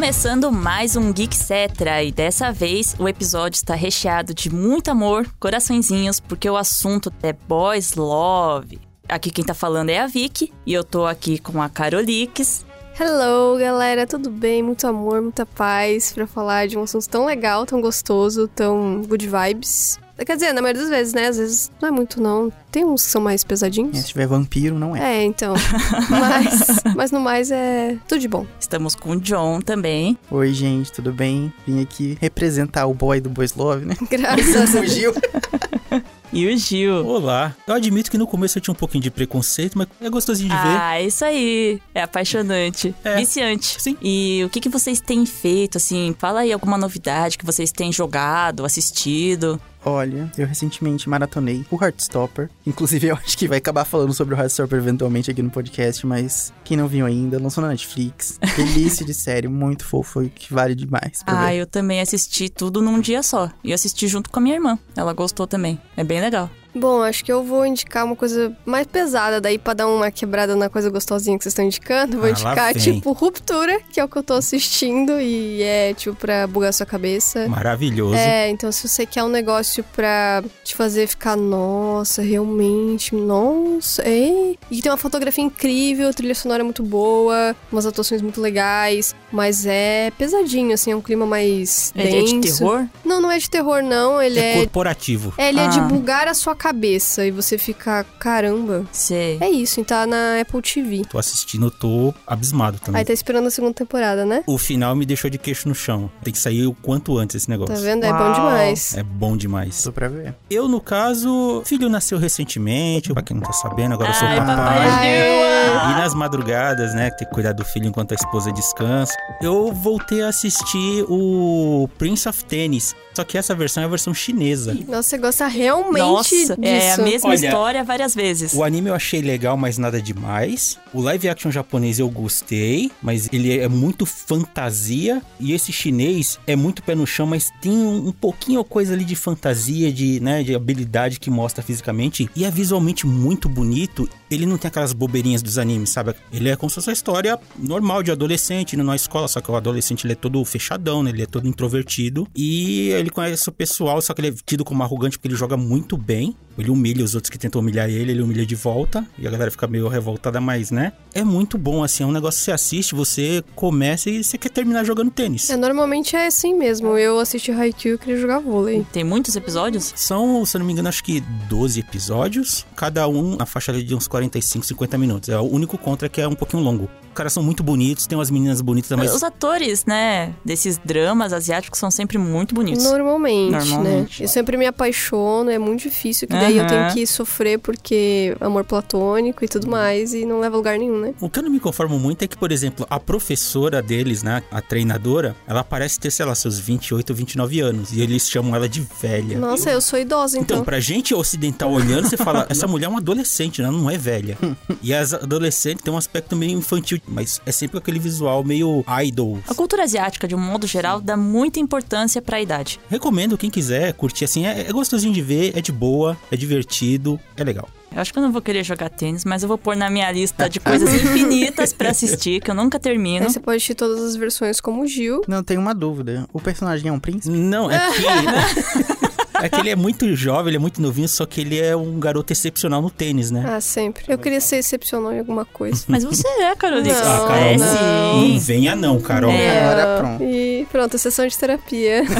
Começando mais um Geek Cetra e dessa vez o episódio está recheado de muito amor, coraçõezinhos, porque o assunto é boys love. Aqui quem tá falando é a Vicky e eu tô aqui com a Carolix. Hello, galera, tudo bem? Muito amor, muita paz para falar de um assunto tão legal, tão gostoso, tão good vibes. Quer dizer, na maioria das vezes, né? Às vezes não é muito, não. Tem uns que são mais pesadinhos. É, se tiver vampiro, não é. É, então. mas, mas no mais é tudo de bom. Estamos com o John também. Oi, gente, tudo bem? Vim aqui representar o boy do Boys Love, né? Graças a Fugiu. E o Gil. Olá. Eu admito que no começo eu tinha um pouquinho de preconceito, mas é gostosinho de ver. Ah, isso aí. É apaixonante. É. Viciante. Sim. E o que, que vocês têm feito, assim? Fala aí alguma novidade que vocês têm jogado, assistido. Olha, eu recentemente maratonei o Heartstopper. Inclusive, eu acho que vai acabar falando sobre o Heartstopper eventualmente aqui no podcast, mas quem não viu ainda, lançou na Netflix. Delícia de série, muito fofo e que vale demais Ah, ver. eu também assisti tudo num dia só. E eu assisti junto com a minha irmã. Ela gostou também. É bem legal. Bom, acho que eu vou indicar uma coisa mais pesada, daí pra dar uma quebrada na coisa gostosinha que vocês estão indicando. Vou Ah, indicar, tipo, Ruptura, que é o que eu tô assistindo e é, tipo, pra bugar sua cabeça. Maravilhoso. É, então se você quer um negócio pra te fazer ficar, nossa, realmente, nossa, é. E tem uma fotografia incrível, trilha sonora é muito boa, umas atuações muito legais, mas é pesadinho, assim, é um clima mais Ele é denso. de terror? Não, não é de terror, não, ele É é... corporativo. é, ele é de Ah. bugar a sua cabeça e você ficar, caramba. Sei. É isso, e tá na Apple TV. Tô assistindo, eu tô abismado também. Aí tá esperando a segunda temporada, né? O final me deixou de queixo no chão. Tem que sair o quanto antes esse negócio. Tá vendo? É bom Uau. demais. É bom demais. Tô pra ver. Eu, no caso, filho nasceu recentemente, pra quem não tá sabendo, agora eu sou Ai, papai. papai. E nas madrugadas, né, ter que cuidar do filho enquanto a esposa descansa, eu voltei a assistir o Prince of Tennis. Só que essa versão é a versão chinesa. Nossa, você gosta realmente Nossa, disso. é a mesma Olha, história várias vezes. O anime eu achei legal, mas nada demais. O live action japonês eu gostei, mas ele é muito fantasia. E esse chinês é muito pé no chão, mas tem um, um pouquinho coisa ali de fantasia, de, né, de habilidade que mostra fisicamente. E é visualmente muito bonito. Ele não tem aquelas bobeirinhas dos animes, sabe? Ele é como se fosse uma história normal de adolescente, na escola. Só que o adolescente ele é todo fechadão, né? Ele é todo introvertido. E ele conhece o pessoal, só que ele é tido como arrogante porque ele joga muito bem. Ele humilha os outros que tentam humilhar ele, ele humilha de volta. E a galera fica meio revoltada, mas, né? É muito bom, assim. É um negócio que você assiste, você começa e você quer terminar jogando tênis. É, normalmente é assim mesmo. Eu assisti Haikyuu e queria jogar vôlei. Tem muitos episódios? São, se eu não me engano, acho que 12 episódios. Cada um na faixa de uns 45, 50 minutos. É o único contra que é um pouquinho longo. Os caras são muito bonitos, tem umas meninas bonitas, mas Os atores, né, desses dramas asiáticos são sempre muito bonitos. Normalmente, Normalmente. né? Eu sempre me apaixono, é muito difícil, que daí eu tenho que sofrer porque amor platônico e tudo mais, e não leva a lugar nenhum, né? O que eu não me conformo muito é que, por exemplo, a professora deles, né, a treinadora, ela parece ter, sei lá, seus 28, 29 anos. E eles chamam ela de velha. Nossa, eu sou idosa, Então, então. pra gente ocidental olhando, você fala, essa mulher é uma adolescente, né? Ela não é velha. e as adolescentes têm um aspecto meio infantil, mas é sempre aquele visual meio idol. A cultura asiática, de um modo geral, dá muita importância pra idade. Recomendo quem quiser curtir assim, é, é gostosinho de ver, é de boa, é divertido, é legal. Eu acho que eu não vou querer jogar tênis, mas eu vou pôr na minha lista de coisas infinitas pra assistir, que eu nunca termino. Aí você pode assistir todas as versões como o Gil. Não, tem uma dúvida. O personagem é um príncipe? Não, é que. É que ele é muito jovem, ele é muito novinho, só que ele é um garoto excepcional no tênis, né? Ah, sempre. Eu queria ser excepcional em alguma coisa. Mas você é, Carolina. Não, Ah, Carol, é não, sim. não venha não, Carol. É. Agora pronto. E pronto, sessão de terapia.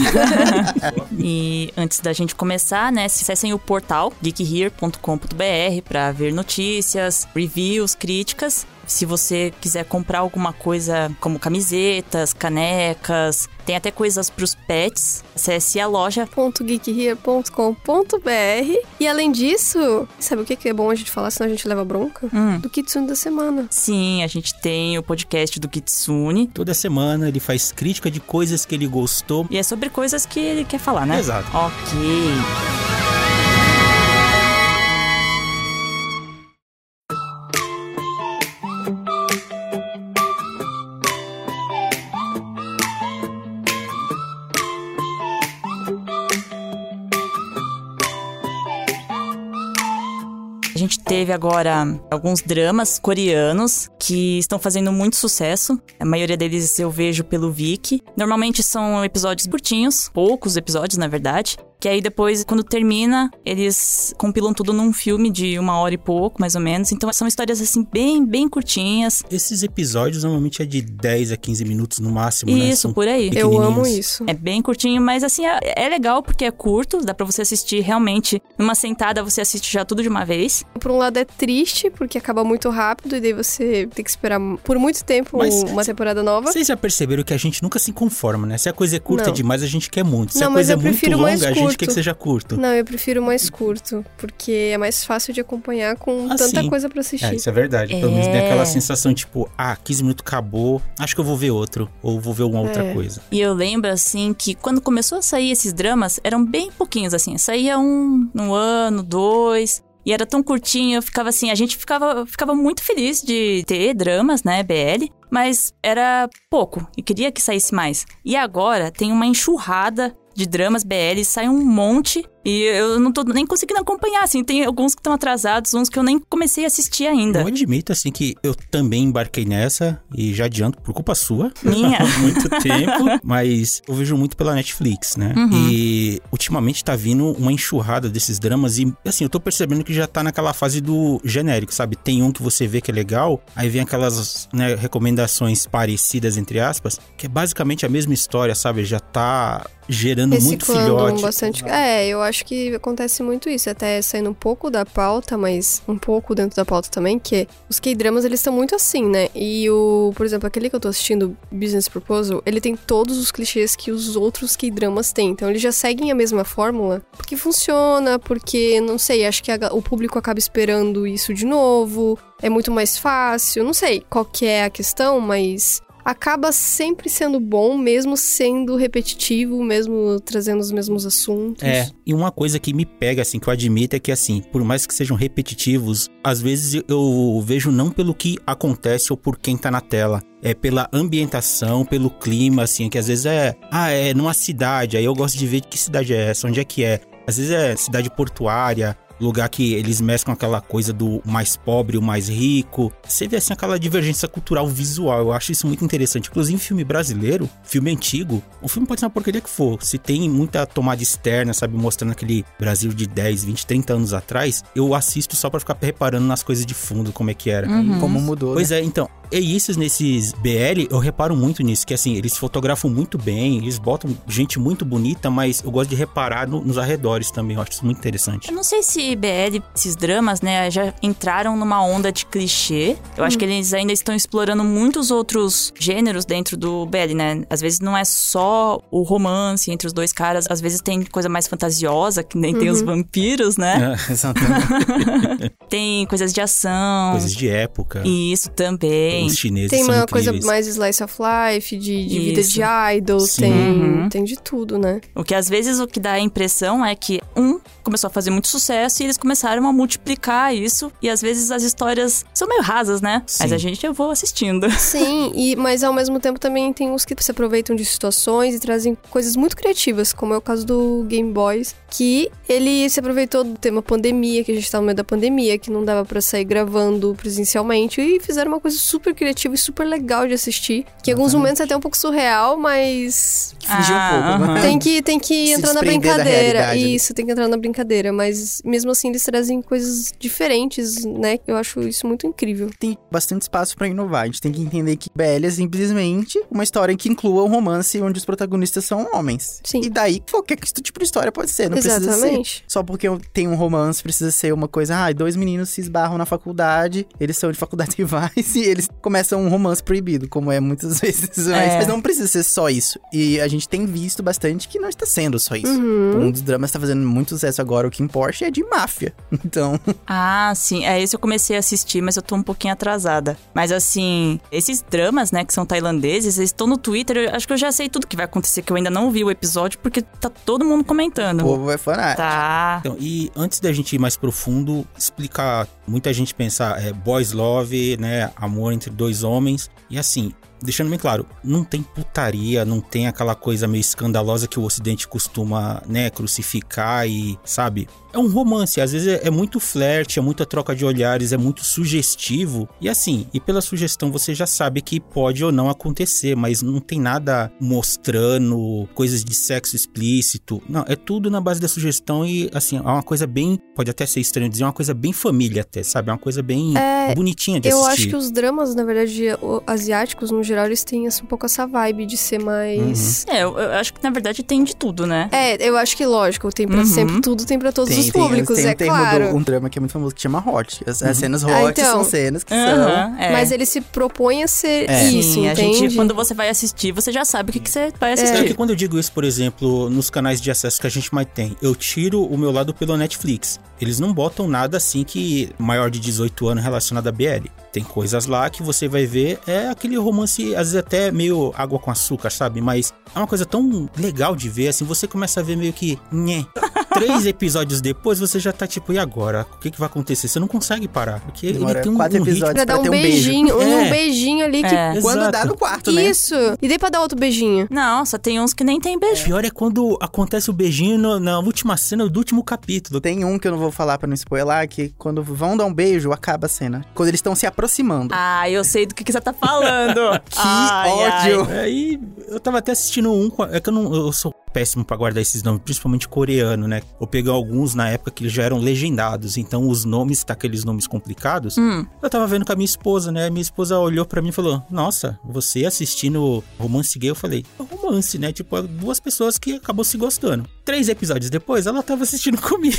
E antes da gente começar, né, acessem o portal geekhere.com.br para ver notícias, reviews, críticas. Se você quiser comprar alguma coisa como camisetas, canecas, tem até coisas pros pets, acesse a loja. .geekhere.com.br E além disso, sabe o que que é bom a gente falar, senão a gente leva bronca? Hum, Do Kitsune da semana. sim, a gente tem o podcast do Kitsune. Toda semana ele faz crítica de coisas que ele gostou. E é sobre coisas que ele quer falar, né? Exato. Ok. Teve agora alguns dramas coreanos que estão fazendo muito sucesso. A maioria deles eu vejo pelo Viki. Normalmente são episódios curtinhos, poucos episódios, na verdade. Que aí depois, quando termina, eles compilam tudo num filme de uma hora e pouco, mais ou menos. Então são histórias assim, bem, bem curtinhas. Esses episódios normalmente é de 10 a 15 minutos no máximo, né? Isso, São por aí. Eu amo isso. É bem curtinho, mas assim, é, é legal porque é curto, dá pra você assistir realmente numa sentada, você assiste já tudo de uma vez. Por um lado é triste, porque acaba muito rápido e daí você tem que esperar por muito tempo Mas- uma temporada nova. Vocês já perceberam que a gente nunca se conforma, né? Se a coisa é curta Não. demais, a gente quer muito. Se Não, a mas coisa é muito longa, a gente quer que seja curto. Não, eu prefiro mais curto, porque é mais fácil de acompanhar com Ah, tanta sim. coisa pra assistir. É, isso é verdade. Pelo menos tem É. aquela sensação, tipo, ah, 15 minutos acabou, acho que eu vou ver outro. Ou vou ver uma outra É. coisa. E eu lembro, assim, que quando começou a sair esses dramas, eram bem pouquinhos, assim. Saía um no ano, dois. E era tão curtinho, eu ficava assim, a gente ficava, ficava muito feliz de ter dramas, né, BL, mas era pouco e queria que saísse mais. E agora tem uma enxurrada de dramas BL, sai um monte e eu não tô nem conseguindo acompanhar, assim, tem alguns que estão atrasados, uns que eu nem comecei a assistir ainda. Eu admito, assim, que eu também embarquei nessa e já adianto, por culpa sua. Minha. Há muito tempo. Mas eu vejo muito pela Netflix, né? Uhum. E ultimamente tá vindo uma enxurrada desses dramas e, assim, eu tô percebendo que já tá naquela fase do genérico, sabe? Tem um que você vê que é legal, aí vem aquelas, né, recomendações parecidas, entre aspas, que é basicamente a mesma história, sabe? Já tá gerando muito Reciclando filhote. bastante. É, eu acho que acontece muito isso, até saindo um pouco da pauta, mas um pouco dentro da pauta também, que os K-dramas eles estão muito assim, né? E o, por exemplo, aquele que eu tô assistindo, Business Proposal, ele tem todos os clichês que os outros K-dramas têm. Então eles já seguem a mesma fórmula, porque funciona, porque, não sei, acho que a- o público acaba esperando isso de novo, é muito mais fácil, não sei qual que é a questão, mas acaba sempre sendo bom, mesmo sendo repetitivo, mesmo trazendo os mesmos assuntos. É, e uma coisa que me pega, assim, que eu admito é que, assim, por mais que sejam repetitivos, às vezes eu- vejo não pelo que acontece ou por quem tá na tela. É pela ambientação, pelo clima, assim, que às vezes é. Ah, é numa cidade, aí eu gosto de ver que cidade é essa, onde é que é. Às vezes é cidade portuária, lugar que eles mesclam aquela coisa do mais pobre e o mais rico. Você vê assim aquela divergência cultural visual. Eu acho isso muito interessante. Inclusive, filme brasileiro, filme antigo, o filme pode ser uma porcaria que for. Se tem muita tomada externa, sabe, mostrando aquele Brasil de 10, 20, 30 anos atrás, eu assisto só pra ficar reparando nas coisas de fundo, como é que era. Uhum. Como mudou, Pois né? é, então, e isso nesses BL, eu reparo muito nisso, que assim, eles fotografam muito bem, eles botam gente muito bonita, mas eu gosto de reparar no- nos arredores também, eu acho isso muito interessante. Eu não sei se BL, esses dramas, né, já entraram numa onda de clichê. Eu acho que eles ainda estão explorando muitos outros gêneros dentro do BL, né? Às vezes não é só o romance entre os dois caras, às vezes tem coisa mais fantasiosa, que nem tem os vampiros, né? É, Exatamente. Tem coisas de ação. coisas de época, isso também. Os chineses Tem são uma coisa mais slice of life, de, de vida de idol, Sim. tem, Uhum. tem de tudo, né? O que às vezes o que dá a impressão é que um começou a fazer muito sucesso e eles começaram a multiplicar isso. E às vezes as histórias são meio rasas, né? Sim. Mas a gente eu vou assistindo. Sim, e, mas ao mesmo tempo também tem uns que se aproveitam de situações e trazem coisas muito criativas, como é o caso do Game Boys, que ele se aproveitou do tema pandemia, que a gente tá no meio da pandemia, que não dava pra sair gravando presencialmente, e fizeram uma coisa super criativa e super legal de assistir, que em alguns momentos é até um pouco surreal, mas Fingir um pouco, aham. né? tem que, tem que Se entrar na brincadeira. realidade, né? Isso, tem que entrar na brincadeira, mas mesmo assim eles trazem coisas diferentes, né? Eu acho isso muito incrível. Tem bastante espaço pra inovar. A gente tem que entender que BL é simplesmente uma história que inclua um romance onde os protagonistas são homens. Sim. E daí, qualquer tipo de história pode ser, não precisa ser. Exatamente. Só porque tem um romance, precisa ser uma coisa, ah, dois meninos se esbarram na faculdade, eles são de faculdades rivais e eles começam um romance proibido, como é muitas vezes. Mas, É. mas não precisa ser só isso. E a gente tem visto bastante que não está sendo só isso. Uhum. Um dos dramas que tá fazendo muito sucesso agora, o Kim Porsche, é de máfia. Então, Ah, sim. É esse eu comecei a assistir, mas eu tô um pouquinho atrasada. Mas assim, esses dramas, né, que são tailandeses, eles estão no Twitter. Eu acho que eu já sei tudo que vai acontecer, que eu ainda não vi o episódio, porque tá todo mundo comentando. o povo é fanático. Tá. Então, e antes da gente ir mais profundo, explicar, muita gente pensa é, boys love, né, amor entre dois homens, e assim, deixando bem claro, não tem putaria, não tem aquela coisa meio escandalosa que o ocidente costuma, né, crucificar e, sabe? É um romance, às vezes é, é muito flerte, é muita troca de olhares, é muito sugestivo. E assim, e pela sugestão você já sabe que pode ou não acontecer, mas não tem nada mostrando coisas de sexo explícito. Não, é tudo na base da sugestão e assim, é uma coisa bem, pode até ser estranho dizer, é uma coisa bem família até, sabe? É uma coisa bem É, bonitinha de Eu assistir. acho que os dramas, na verdade, asiáticos, no geral, eles têm assim, um pouco essa vibe de ser mais. É, eu, eu acho que na verdade tem de tudo, né? É, eu acho que lógico, tem pra Uhum. sempre tudo, tem pra todos Tem, os tem, públicos, tem é um termo claro. do, um drama que é muito famoso que chama hot. As, as cenas hot Ah, então. são cenas que são. Aham, é. Mas ele se propõe a ser É. isso, Sim, a entende? gente, quando você vai assistir, você já sabe o que, que você vai É assistir. que quando eu digo isso, por exemplo, nos canais de acesso que a gente mais tem, eu tiro o meu lado pelo Netflix. Eles não botam nada assim que maior de 18 anos relacionado a BL. Tem coisas lá que você vai ver, é aquele romance, às vezes até meio água com açúcar, sabe? Mas é uma coisa tão legal de ver, assim, você começa a ver meio que. Nhé. Três episódios depois você já tá tipo, e agora? O que, que vai acontecer? Você não consegue parar. Porque Demora ele tem um, quatro um ritmo- episódios Pra dar pra um ter um beijo. beijinho, um, É. um beijinho ali que. É. Quando Exato. dá no quarto, né? Isso! E daí pra dar outro beijinho. Nossa, tem uns que nem tem beijo. Pior é quando acontece o beijinho no- na última cena do último capítulo. Tem um que eu não vou falar pra não spoiler, que quando vão dar um beijo, acaba a cena. Quando eles estão se aproximando. Ah, eu sei do que, que você tá falando. que Ai, ai. ódio! Aí eu tava até assistindo um. É que eu não. Eu sou péssimo pra guardar esses nomes, principalmente coreano, né? Eu peguei alguns na época que eles já eram legendados, então os nomes, tá aqueles nomes complicados. Hum. Eu tava vendo com a minha esposa, né? Minha esposa olhou pra mim e falou: Nossa, você assistindo romance gay? Eu falei: "É Romance, né? Tipo, é duas pessoas que acabou se gostando. Três episódios depois, ela tava assistindo comigo.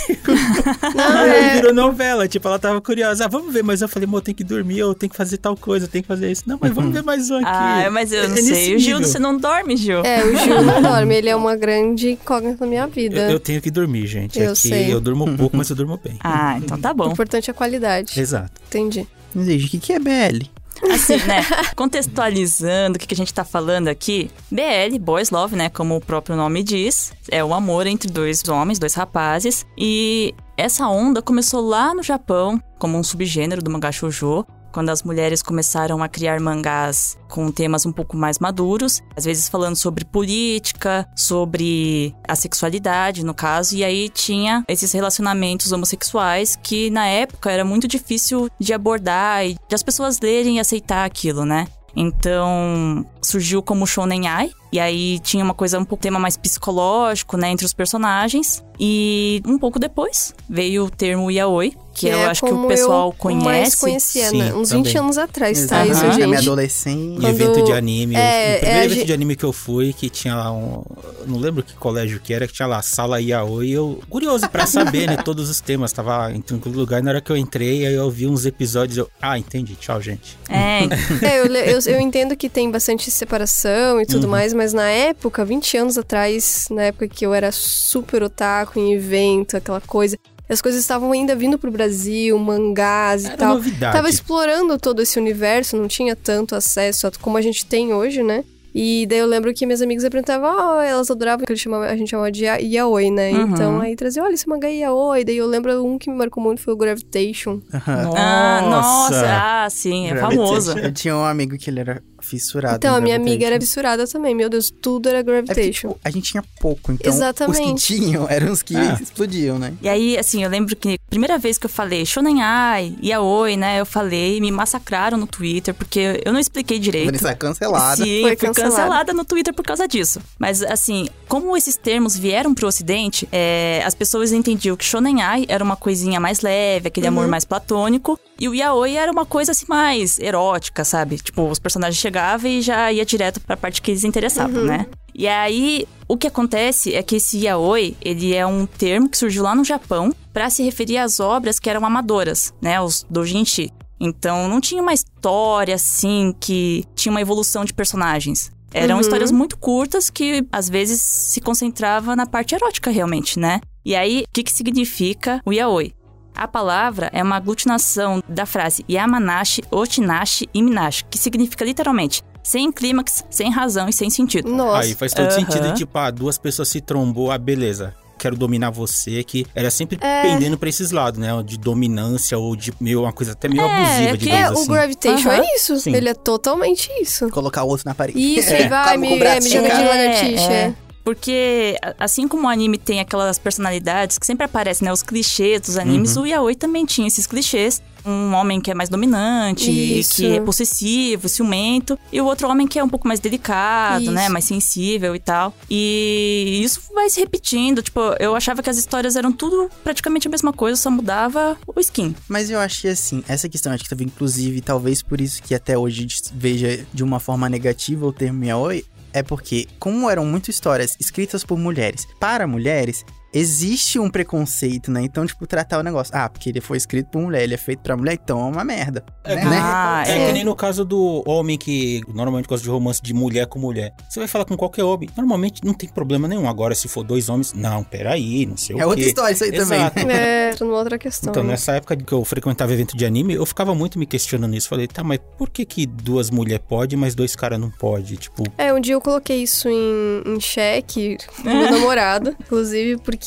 Aí é. virou novela, tipo, ela tava curiosa. Ah, vamos ver, mas eu falei, amor, tem que dormir, eu tenho que fazer tal coisa, eu tenho que fazer isso. Não, mas vamos ver mais um aqui. Ah, mas eu É não nesse sei. O Gil, você não dorme, Gil? É, o Gil não dorme, ele é uma grande incógnita na minha vida. Eu, eu tenho que dormir, gente. Eu é que sei. eu durmo pouco, mas eu durmo bem. Ah, então tá O bom. importante é a qualidade. Exato. Entendi. Mas, gente, o que, que é BL? Assim, né? Contextualizando o que, que a gente tá falando aqui, BL, Boys Love, né? Como o próprio nome diz, é o amor entre dois homens, dois rapazes. E essa onda começou lá no Japão, como um subgênero do mangá shoujo. Quando as mulheres começaram a criar mangás com temas um pouco mais maduros, às vezes falando sobre política, sobre a sexualidade, no caso, e aí tinha esses relacionamentos homossexuais que na época era muito difícil de abordar e de as pessoas lerem e aceitar aquilo, né? Então, surgiu como Shonen Ai, e aí tinha uma coisa um pouco tema mais psicológico, né, entre os personagens. E um pouco depois veio o termo yaoi, que, eu é acho que o pessoal eu conhece. mais conhecia, Sim, né? Uns também. 20 anos atrás, tá? Isso, Aham. Na minha gente. adolescência. Quando- evento de anime. é, o é, primeiro a evento gente- de anime que eu fui, que tinha lá um. Não lembro que colégio que era, que tinha lá sala Yaoi. E eu, curioso pra saber, né? Todos os temas. Tava em todo lugar. E na hora que eu entrei, aí eu vi uns episódios. Eu, ah, entendi. Tchau, gente. É, É, eu, eu, eu entendo que tem bastante separação e tudo Uhum. mais, mas na época, 20 anos atrás, na época que eu era super otaku em evento, aquela coisa, as coisas estavam ainda vindo pro Brasil, mangás e Era tal. novidade. Tava explorando todo esse universo, não tinha tanto acesso a como a gente tem hoje, né? E daí eu lembro que minhas amigas apresentavam, ó, elas adoravam que eles chamavam, a gente chamava de ya- yaoi, né? Uhum. Então aí trazia, olha, esse mangá é yaoi. Daí eu lembro um que me marcou muito foi o Gravitation. Ah, nossa, ah, sim, é famoso. Eu tinha um amigo que ele era fissurado. Então, em a minha amiga era Gravitation. fissurada também. Meu Deus, tudo era É porque, Gravitation. tipo, a gente tinha pouco, então Exatamente. os que tinham eram os que Ah. explodiam, né? E aí, assim, eu lembro que a primeira vez que eu falei Shonen Ai, Yaoi, né, eu falei, me massacraram no Twitter, porque eu não expliquei direito. Vanessa cancelada. Sim, Foi fui cancelada. cancelada no Twitter por causa disso. Mas, assim, como esses termos vieram pro ocidente, é, as pessoas entendiam que Shonen Ai era uma coisinha mais leve, aquele amor mais platônico, e o Yaoi era uma coisa, assim, mais erótica, sabe? Tipo, os personagens e já ia direto pra parte que eles interessavam, né? E aí, o que acontece é que esse yaoi, ele é um termo que surgiu lá no Japão pra se referir às obras que eram amadoras, né, os doujinshi. Então, não tinha uma história assim que tinha uma evolução de personagens. Eram Uhum. histórias muito curtas que às vezes se concentrava na parte erótica realmente, né? E aí, o que que significa o yaoi? A palavra é uma aglutinação da frase Yamanashi, Ochinashi e Minashi, que significa literalmente sem clímax, sem razão e sem sentido. Nossa. Aí faz todo Aham. sentido, tipo, ah, duas pessoas se trombou, ah, beleza. quero dominar você, que era sempre É. pendendo pra esses lados, né? De dominância ou de meio, uma coisa até meio É, abusiva, é que digamos É, o assim. Gravitation Aham. é isso. Sim. Ele é totalmente isso. Colocar o outro na parede. Isso, É. e vai, me, o é, me bracinho, joga de lagartixa. é. Porque, assim como o anime tem aquelas personalidades que sempre aparecem, né? Os clichês dos animes, Uhum. o Yaoi também tinha esses clichês. Um homem que é mais dominante, Isso. que é possessivo, ciumento. E o outro homem que é um pouco mais delicado, né? Isso. Mais sensível e tal. E isso vai se repetindo. Tipo, eu achava que as histórias eram tudo praticamente a mesma coisa, só mudava o skin. Mas eu achei assim, essa questão, acho que teve inclusive, talvez por isso que até hoje a gente veja de uma forma negativa o termo yaoi, é porque, como eram muito histórias escritas por mulheres para mulheres, existe um preconceito, né? Então, tipo, tratar o negócio. Ah, porque ele foi escrito por mulher, ele é feito pra mulher, então é uma merda. É, né? que nem- Ah, é é. que nem no caso do homem que normalmente gosta de romance de mulher com mulher. Você vai falar com qualquer homem, normalmente não tem problema nenhum. Agora, se for dois homens, não, peraí, não sei É o outra quê. história isso aí Exato. também. É, tô numa outra questão. Então, nessa época que eu frequentava evento de anime, eu ficava muito me questionando isso. Falei, tá, mas por que que duas mulheres podem, mas dois caras não podem? Tipo, É, um dia eu coloquei isso em, em xeque com meu namorado, inclusive, porque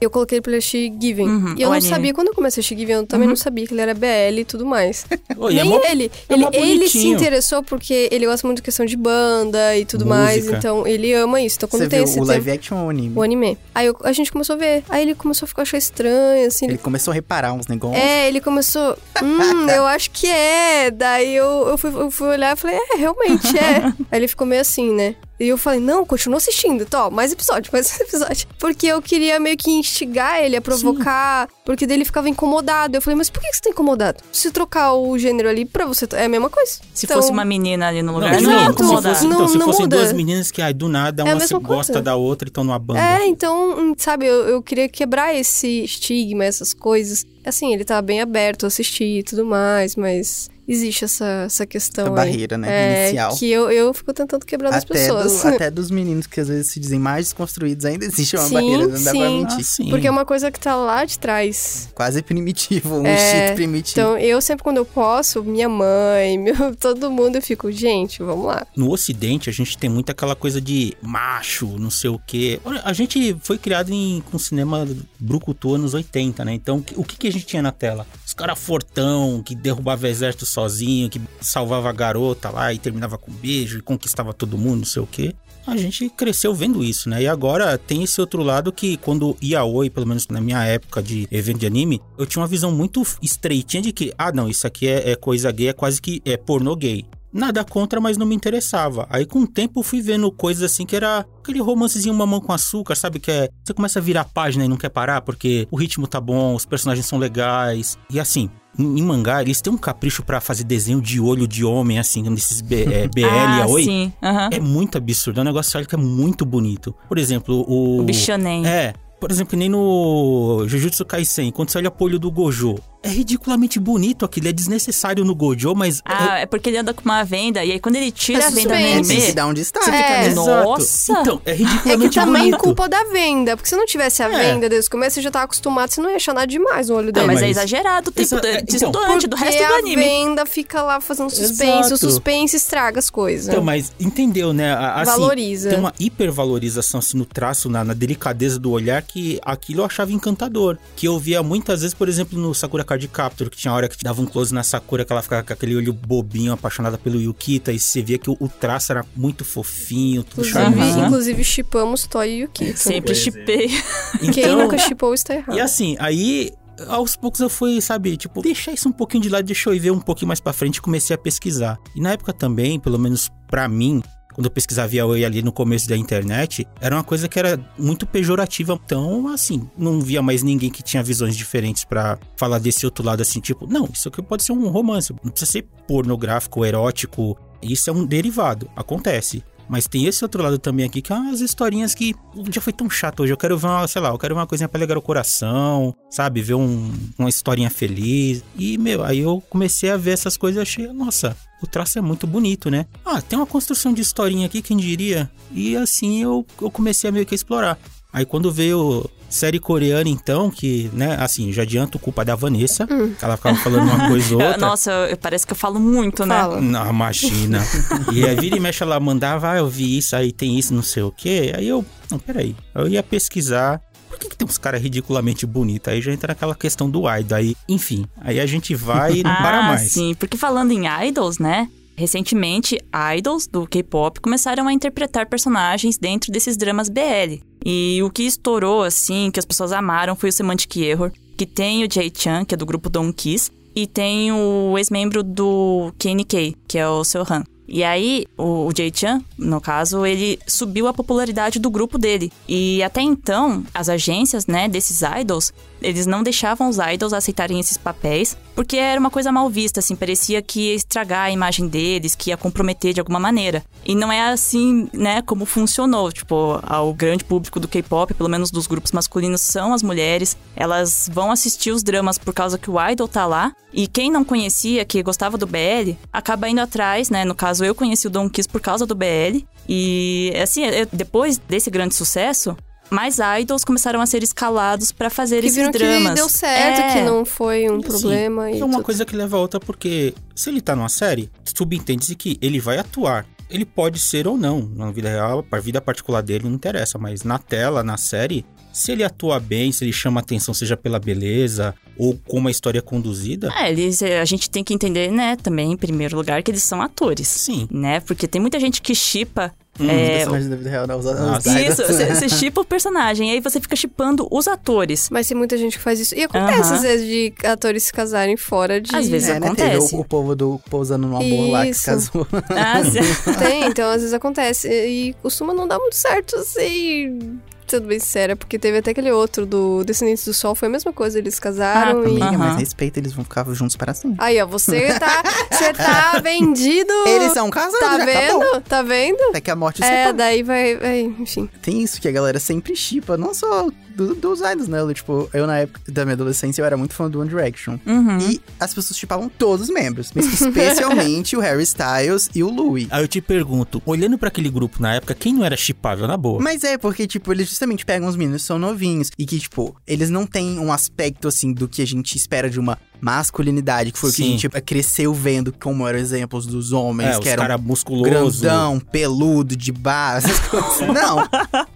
eu coloquei pra ele assistir Given. Uhum, e eu não anime. sabia, quando eu comecei a assistir Given, eu também não sabia que ele era BL e tudo mais. Ô, e é Nem mó- ele. é ele, ele se interessou porque ele gosta muito de questão de banda e tudo mais, Música. então ele ama isso. Então quando Você tem viu esse o live action ou o anime? o anime. Aí eu- a gente começou a ver. Aí ele começou a ficar achar estranho, assim. Ele Ele... começou a reparar uns negócios. É, ele começou. Hum, eu acho que é. Daí eu, eu, fui, eu fui olhar e falei, é, realmente é. Aí ele ficou meio assim, né? E eu falei, não, continua assistindo, tó, mais episódio, mais episódio. Porque eu queria meio que instigar ele a provocar, porque dele ficava incomodado. Eu falei, mas por que você tá incomodado? Se trocar o gênero ali pra você, é a mesma coisa. Se Então, fosse uma menina ali no lugar, de não, incomodar. Se fosse, Não- então, se não fossem muda. duas meninas que, ai, do nada, É uma se mesma gosta coisa. da outra e estão numa banda. É, então, hum, sabe, eu, eu queria quebrar esse estigma, essas coisas. Assim, ele tá bem aberto a assistir e tudo mais, mas existe essa, essa questão Essa aí. barreira, né? É, Inicial. que eu, eu fico tentando quebrar das Até, pessoas. do- até dos meninos que às vezes se dizem mais desconstruídos, ainda existe uma Sim, barreira, não dá pra sim. mentir. Ah, sim. Porque é uma coisa que tá lá de trás. Quase primitivo, um É, instinto primitivo. Então, eu sempre quando eu posso, minha mãe, meu, todo mundo, eu fico, gente, vamos lá. No ocidente, a gente tem muito aquela coisa de macho, não sei o quê. A gente foi criado em, com cinema brucutu anos 80, né? Então, o que, que a gente tinha na tela? Os caras fortão, que derrubava exército sozinho, que salvava a garota lá e terminava com um beijo e conquistava todo mundo, não sei o quê. A gente cresceu vendo isso, né? E agora tem esse outro lado que quando Yaoi, pelo menos na minha época de evento de anime, eu tinha uma visão muito estreitinha de que, ah, não, isso aqui é, é coisa gay, é quase que é pornô gay. Nada contra, mas não me interessava. Aí com o tempo fui vendo coisas assim que era aquele romancezinho mamão com açúcar, sabe? Que é. Você começa a virar a página e não quer parar porque o ritmo tá bom, os personagens são legais. E assim, em, em mangá, eles têm um capricho pra fazer desenho de olho de homem, assim, nesses B, é, BL ah, Yaoi. sim. aham. É muito absurdo, é um negócio que é muito bonito. Por exemplo, o. O bichanem. É. Por exemplo, que nem no Jujutsu Kaisen, quando você olha pro olho do Gojo. É ridiculamente bonito aquilo, é desnecessário no Gojo, mas. Ah, é porque ele anda com uma venda, e aí quando ele tira É a venda que anime, dar um destaque. você fica, É. Nossa! Então, é É que ridiculamente também bonito. culpa da venda, porque se não tivesse a É. venda desde o começo, você já tava acostumado, você não ia achar nada demais no olho Não, dele. mas, mas- é exagerado o tempo Exa- é, de então, estudante do resto do a anime. venda fica lá fazendo suspense, Exato. o suspense estraga as coisas. Então, mas entendeu, né? A- Assim, Valoriza. Tem uma hipervalorização assim, no traço, na, na delicadeza do olhar, que aquilo eu achava encantador. Que eu via muitas vezes, por exemplo, no Sakura Card Capture, que tinha hora que te dava um close na Sakura, que ela ficava com aquele olho bobinho, apaixonada pelo Yukita, e você via que o, o traço era muito fofinho, tudo Inclusive, charmoso. inclusive chipamos Toy e Yukito. Sempre Pois é. chipei. Quem Então, nunca chipou está errado. E assim, aí aos poucos eu fui, sabe, tipo, deixar isso um pouquinho de lado, deixa eu ver um pouquinho mais pra frente e comecei a pesquisar. E na época também, pelo menos pra mim, quando eu pesquisava Yaoi ali no começo da internet, era uma coisa que era muito pejorativa. Então, assim, não via mais ninguém que tinha visões diferentes pra falar desse outro lado, assim, tipo, não, isso aqui pode ser um romance, não precisa ser pornográfico, erótico. Isso é um derivado, acontece. Mas tem esse outro lado também aqui, que é umas historinhas que já foi tão chato hoje. Eu quero ver uma, sei lá, eu quero ver uma coisinha pra alegar o coração, sabe? Ver um- uma historinha feliz. E, meu, aí eu comecei a ver essas coisas e achei, nossa, o traço é muito bonito, né? Ah, tem uma construção de historinha aqui, quem diria? E assim eu, eu comecei a meio que explorar. Aí quando veio série coreana, então, que, né, assim, já adianto culpa da Vanessa, que ela ficava falando uma coisa ou outra. Nossa, eu- parece que eu falo muito, né? Fala. Não, imagina. e aí vira e mexe ela mandava, ah, eu vi isso, aí tem isso, não sei o quê. Aí eu, não, peraí. Eu ia pesquisar. Por que, que tem uns caras ridiculamente bonitos? Aí já entra naquela questão do idol. Aí, enfim, aí a gente vai e não para ah, mais. sim, porque falando em idols, né? Recentemente, idols do K-pop começaram a interpretar personagens dentro desses dramas BL. E o que estourou, assim, que as pessoas amaram foi o Semantic Error, que tem o Jay Chan, que é do grupo Don Kiss, e tem o ex-membro do KNK, que é o Han. E aí, o, o Jay Chan, no caso, ele subiu a popularidade do grupo dele. E até então, as agências, né, desses idols, eles não deixavam os idols aceitarem esses papéis, porque era uma coisa mal vista, assim, parecia que ia estragar a imagem deles, que ia comprometer de alguma maneira. E não é assim, né, como funcionou. Tipo, o grande público do K-pop, pelo menos dos grupos masculinos, são as mulheres. Elas vão assistir os dramas por causa que o idol tá lá. E quem não conhecia, que gostava do BL, acaba indo atrás, né? No caso, eu conheci o Don Kiss por causa do BL. E, assim, depois desse grande sucesso, mais idols começaram a ser escalados para fazer que esses dramas. Que deu certo, é. que não foi um problema. Sim, e é uma tudo. coisa que leva a outra, porque se ele tá numa série, subentende-se que ele vai atuar. Ele pode ser ou não. Na vida real, a vida particular dele não interessa, mas na tela, na série, se ele atua bem, se ele chama atenção, seja pela beleza ou como a história é conduzida. É, eles, a gente tem que entender, né, também, em primeiro lugar, que eles são atores. Sim. Né? Porque tem muita gente que chipa Hum, é, personagem da vida real, né? Os, os. Isso, você chipa o personagem, aí você fica chipando os atores. Mas tem muita gente que faz isso. E acontece, Aham. às vezes, de atores se casarem fora de... Às vezes É, né? Acontece. o, o povo do Pousando no Amor lá que casou. Ah, sim. Tem, então às vezes acontece. E costuma não dar muito certo, assim. Sendo bem sincera, porque teve até aquele outro do Descendentes do Sol, foi a mesma coisa, eles casaram Ah, e. Amiga, Aham. mas respeita, eles vão ficar juntos para sempre. Aí, ó, você tá. Você tá vendido. Eles são casados, Tá já acabou. vendo? Tá vendo? Até que a morte É, separa. daí vai, vai. Enfim. Tem isso que a galera sempre chipa, não só do- dos idols, né? Eu, Tipo, eu na época da minha adolescência eu era muito fã do One Direction. Uhum. E as pessoas chipavam todos os membros, mas especialmente o Harry Styles e o Louis. Aí eu te pergunto, olhando pra aquele grupo na época, quem não era chipável na boa? Mas é, porque, tipo, eles justamente pegam os meninos que são novinhos e que, tipo, eles não têm um aspecto, assim, do que a gente espera de uma masculinidade, que foi o que a Sim. gente cresceu vendo, como eram exemplos dos homens, é, que os eram caras musculosos. grandão, peludo, de bar, essas coisas. Não,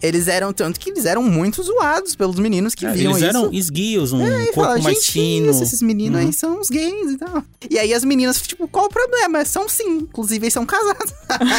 eles eram tanto que eles eram muito zoados pelos meninos que É, viam eles isso. eram esguios, um E corpo fala, mais fino. isso, esses meninos Uhum. aí são uns gays e tal. E aí as meninas, tipo, qual o problema? São sim, inclusive eles são casados.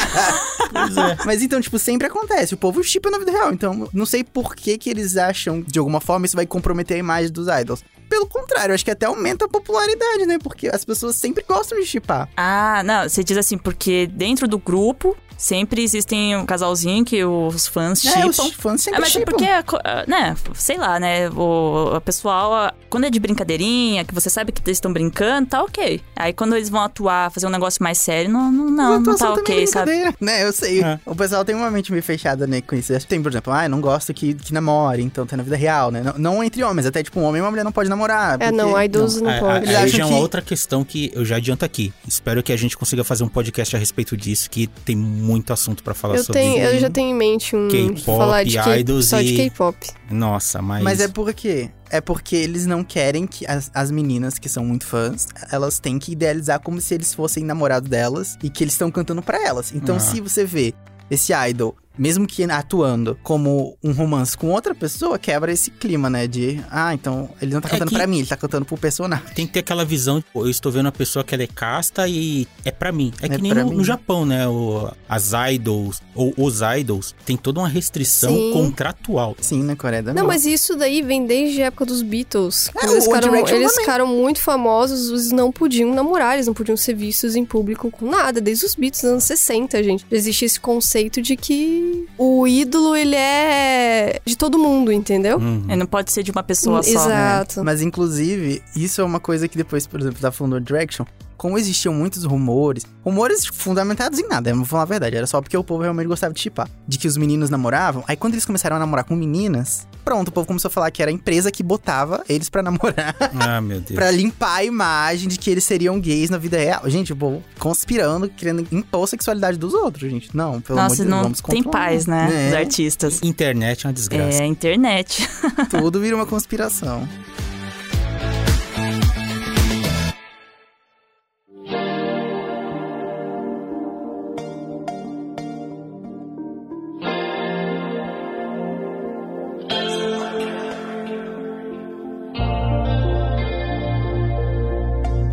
Pois é. Mas então, tipo, sempre acontece. O povo chipa na vida real. Então, não sei por que que eles acham, de alguma forma, isso vai comprometer a imagem dos idols. Pelo contrário, acho que até aumenta a popularidade, né? Porque as pessoas sempre gostam de chipar. Ah, não, você diz assim, porque dentro do grupo sempre existem um casalzinho que os fãs É, chipam. os fãs sempre Ah, mas é chipam. porque, a né, sei lá, né, o, o pessoal, quando é de brincadeirinha, que você sabe que eles estão brincando, tá ok. Aí quando eles vão atuar, fazer um negócio mais sério, não, não, não, a não tá é ok, sabe? Né, eu sei. É. O pessoal tem uma mente meio fechada, né, com isso. Tem, por exemplo, ah, eu não gosto que, que namore, então tem na vida real, né? Não, não entre homens, até tipo, um homem e uma mulher não pode namorar. É, porque- não, idols não, É, pode. Aí já é uma que- outra questão que eu já adianto aqui. Espero que a gente consiga fazer um podcast a respeito disso, que tem muito assunto pra falar Eu, sobre tenho, eu já tenho em mente um. K-pop, falar de idols só de K-pop. Nossa, mas. Mas é por quê? É porque eles não querem que as, as meninas que são muito fãs, elas têm que idealizar como se eles fossem namorados delas e que eles estão cantando pra elas. Então, Ah. se você vê esse idol, mesmo que atuando como um romance com outra pessoa, quebra esse clima, né? De, ah, então ele não tá É cantando que- pra mim, ele tá cantando pro personagem. Tem que ter aquela visão, de, pô, eu estou vendo uma pessoa que ela é casta e é pra mim. É, É que nem no, no Japão, né? O- as idols, ou os idols, tem toda uma restrição Sim. contratual. Sim, na Coreia do Não, mas isso daí vem desde a época dos Beatles. É, eles ficaram, eles ficaram muito famosos, eles não podiam namorar, eles não podiam ser vistos em público com nada. Desde os Beatles anos 60, gente. Existe esse conceito de que o ídolo, ele é de todo mundo, entendeu? Uhum. É, não pode ser de uma pessoa só. Exato. Mas, inclusive, isso é uma coisa que depois, por exemplo, da falando do Direction, como existiam muitos rumores, rumores fundamentados em nada, vamos falar a verdade, era só porque o povo realmente gostava de chipar, de que os meninos namoravam, aí quando eles começaram a namorar com meninas, pronto, o povo começou a falar que era a empresa que botava eles pra namorar, Ah, meu Deus. pra limpar a imagem de que eles seriam gays na vida real. Gente, o povo conspirando, querendo impor a sexualidade dos outros, gente. Não, pelo amor Nossa, de Deus, não vamos tem controlar. paz, né, É, dos artistas. Internet é uma desgraça. É internet. tudo vira uma conspiração.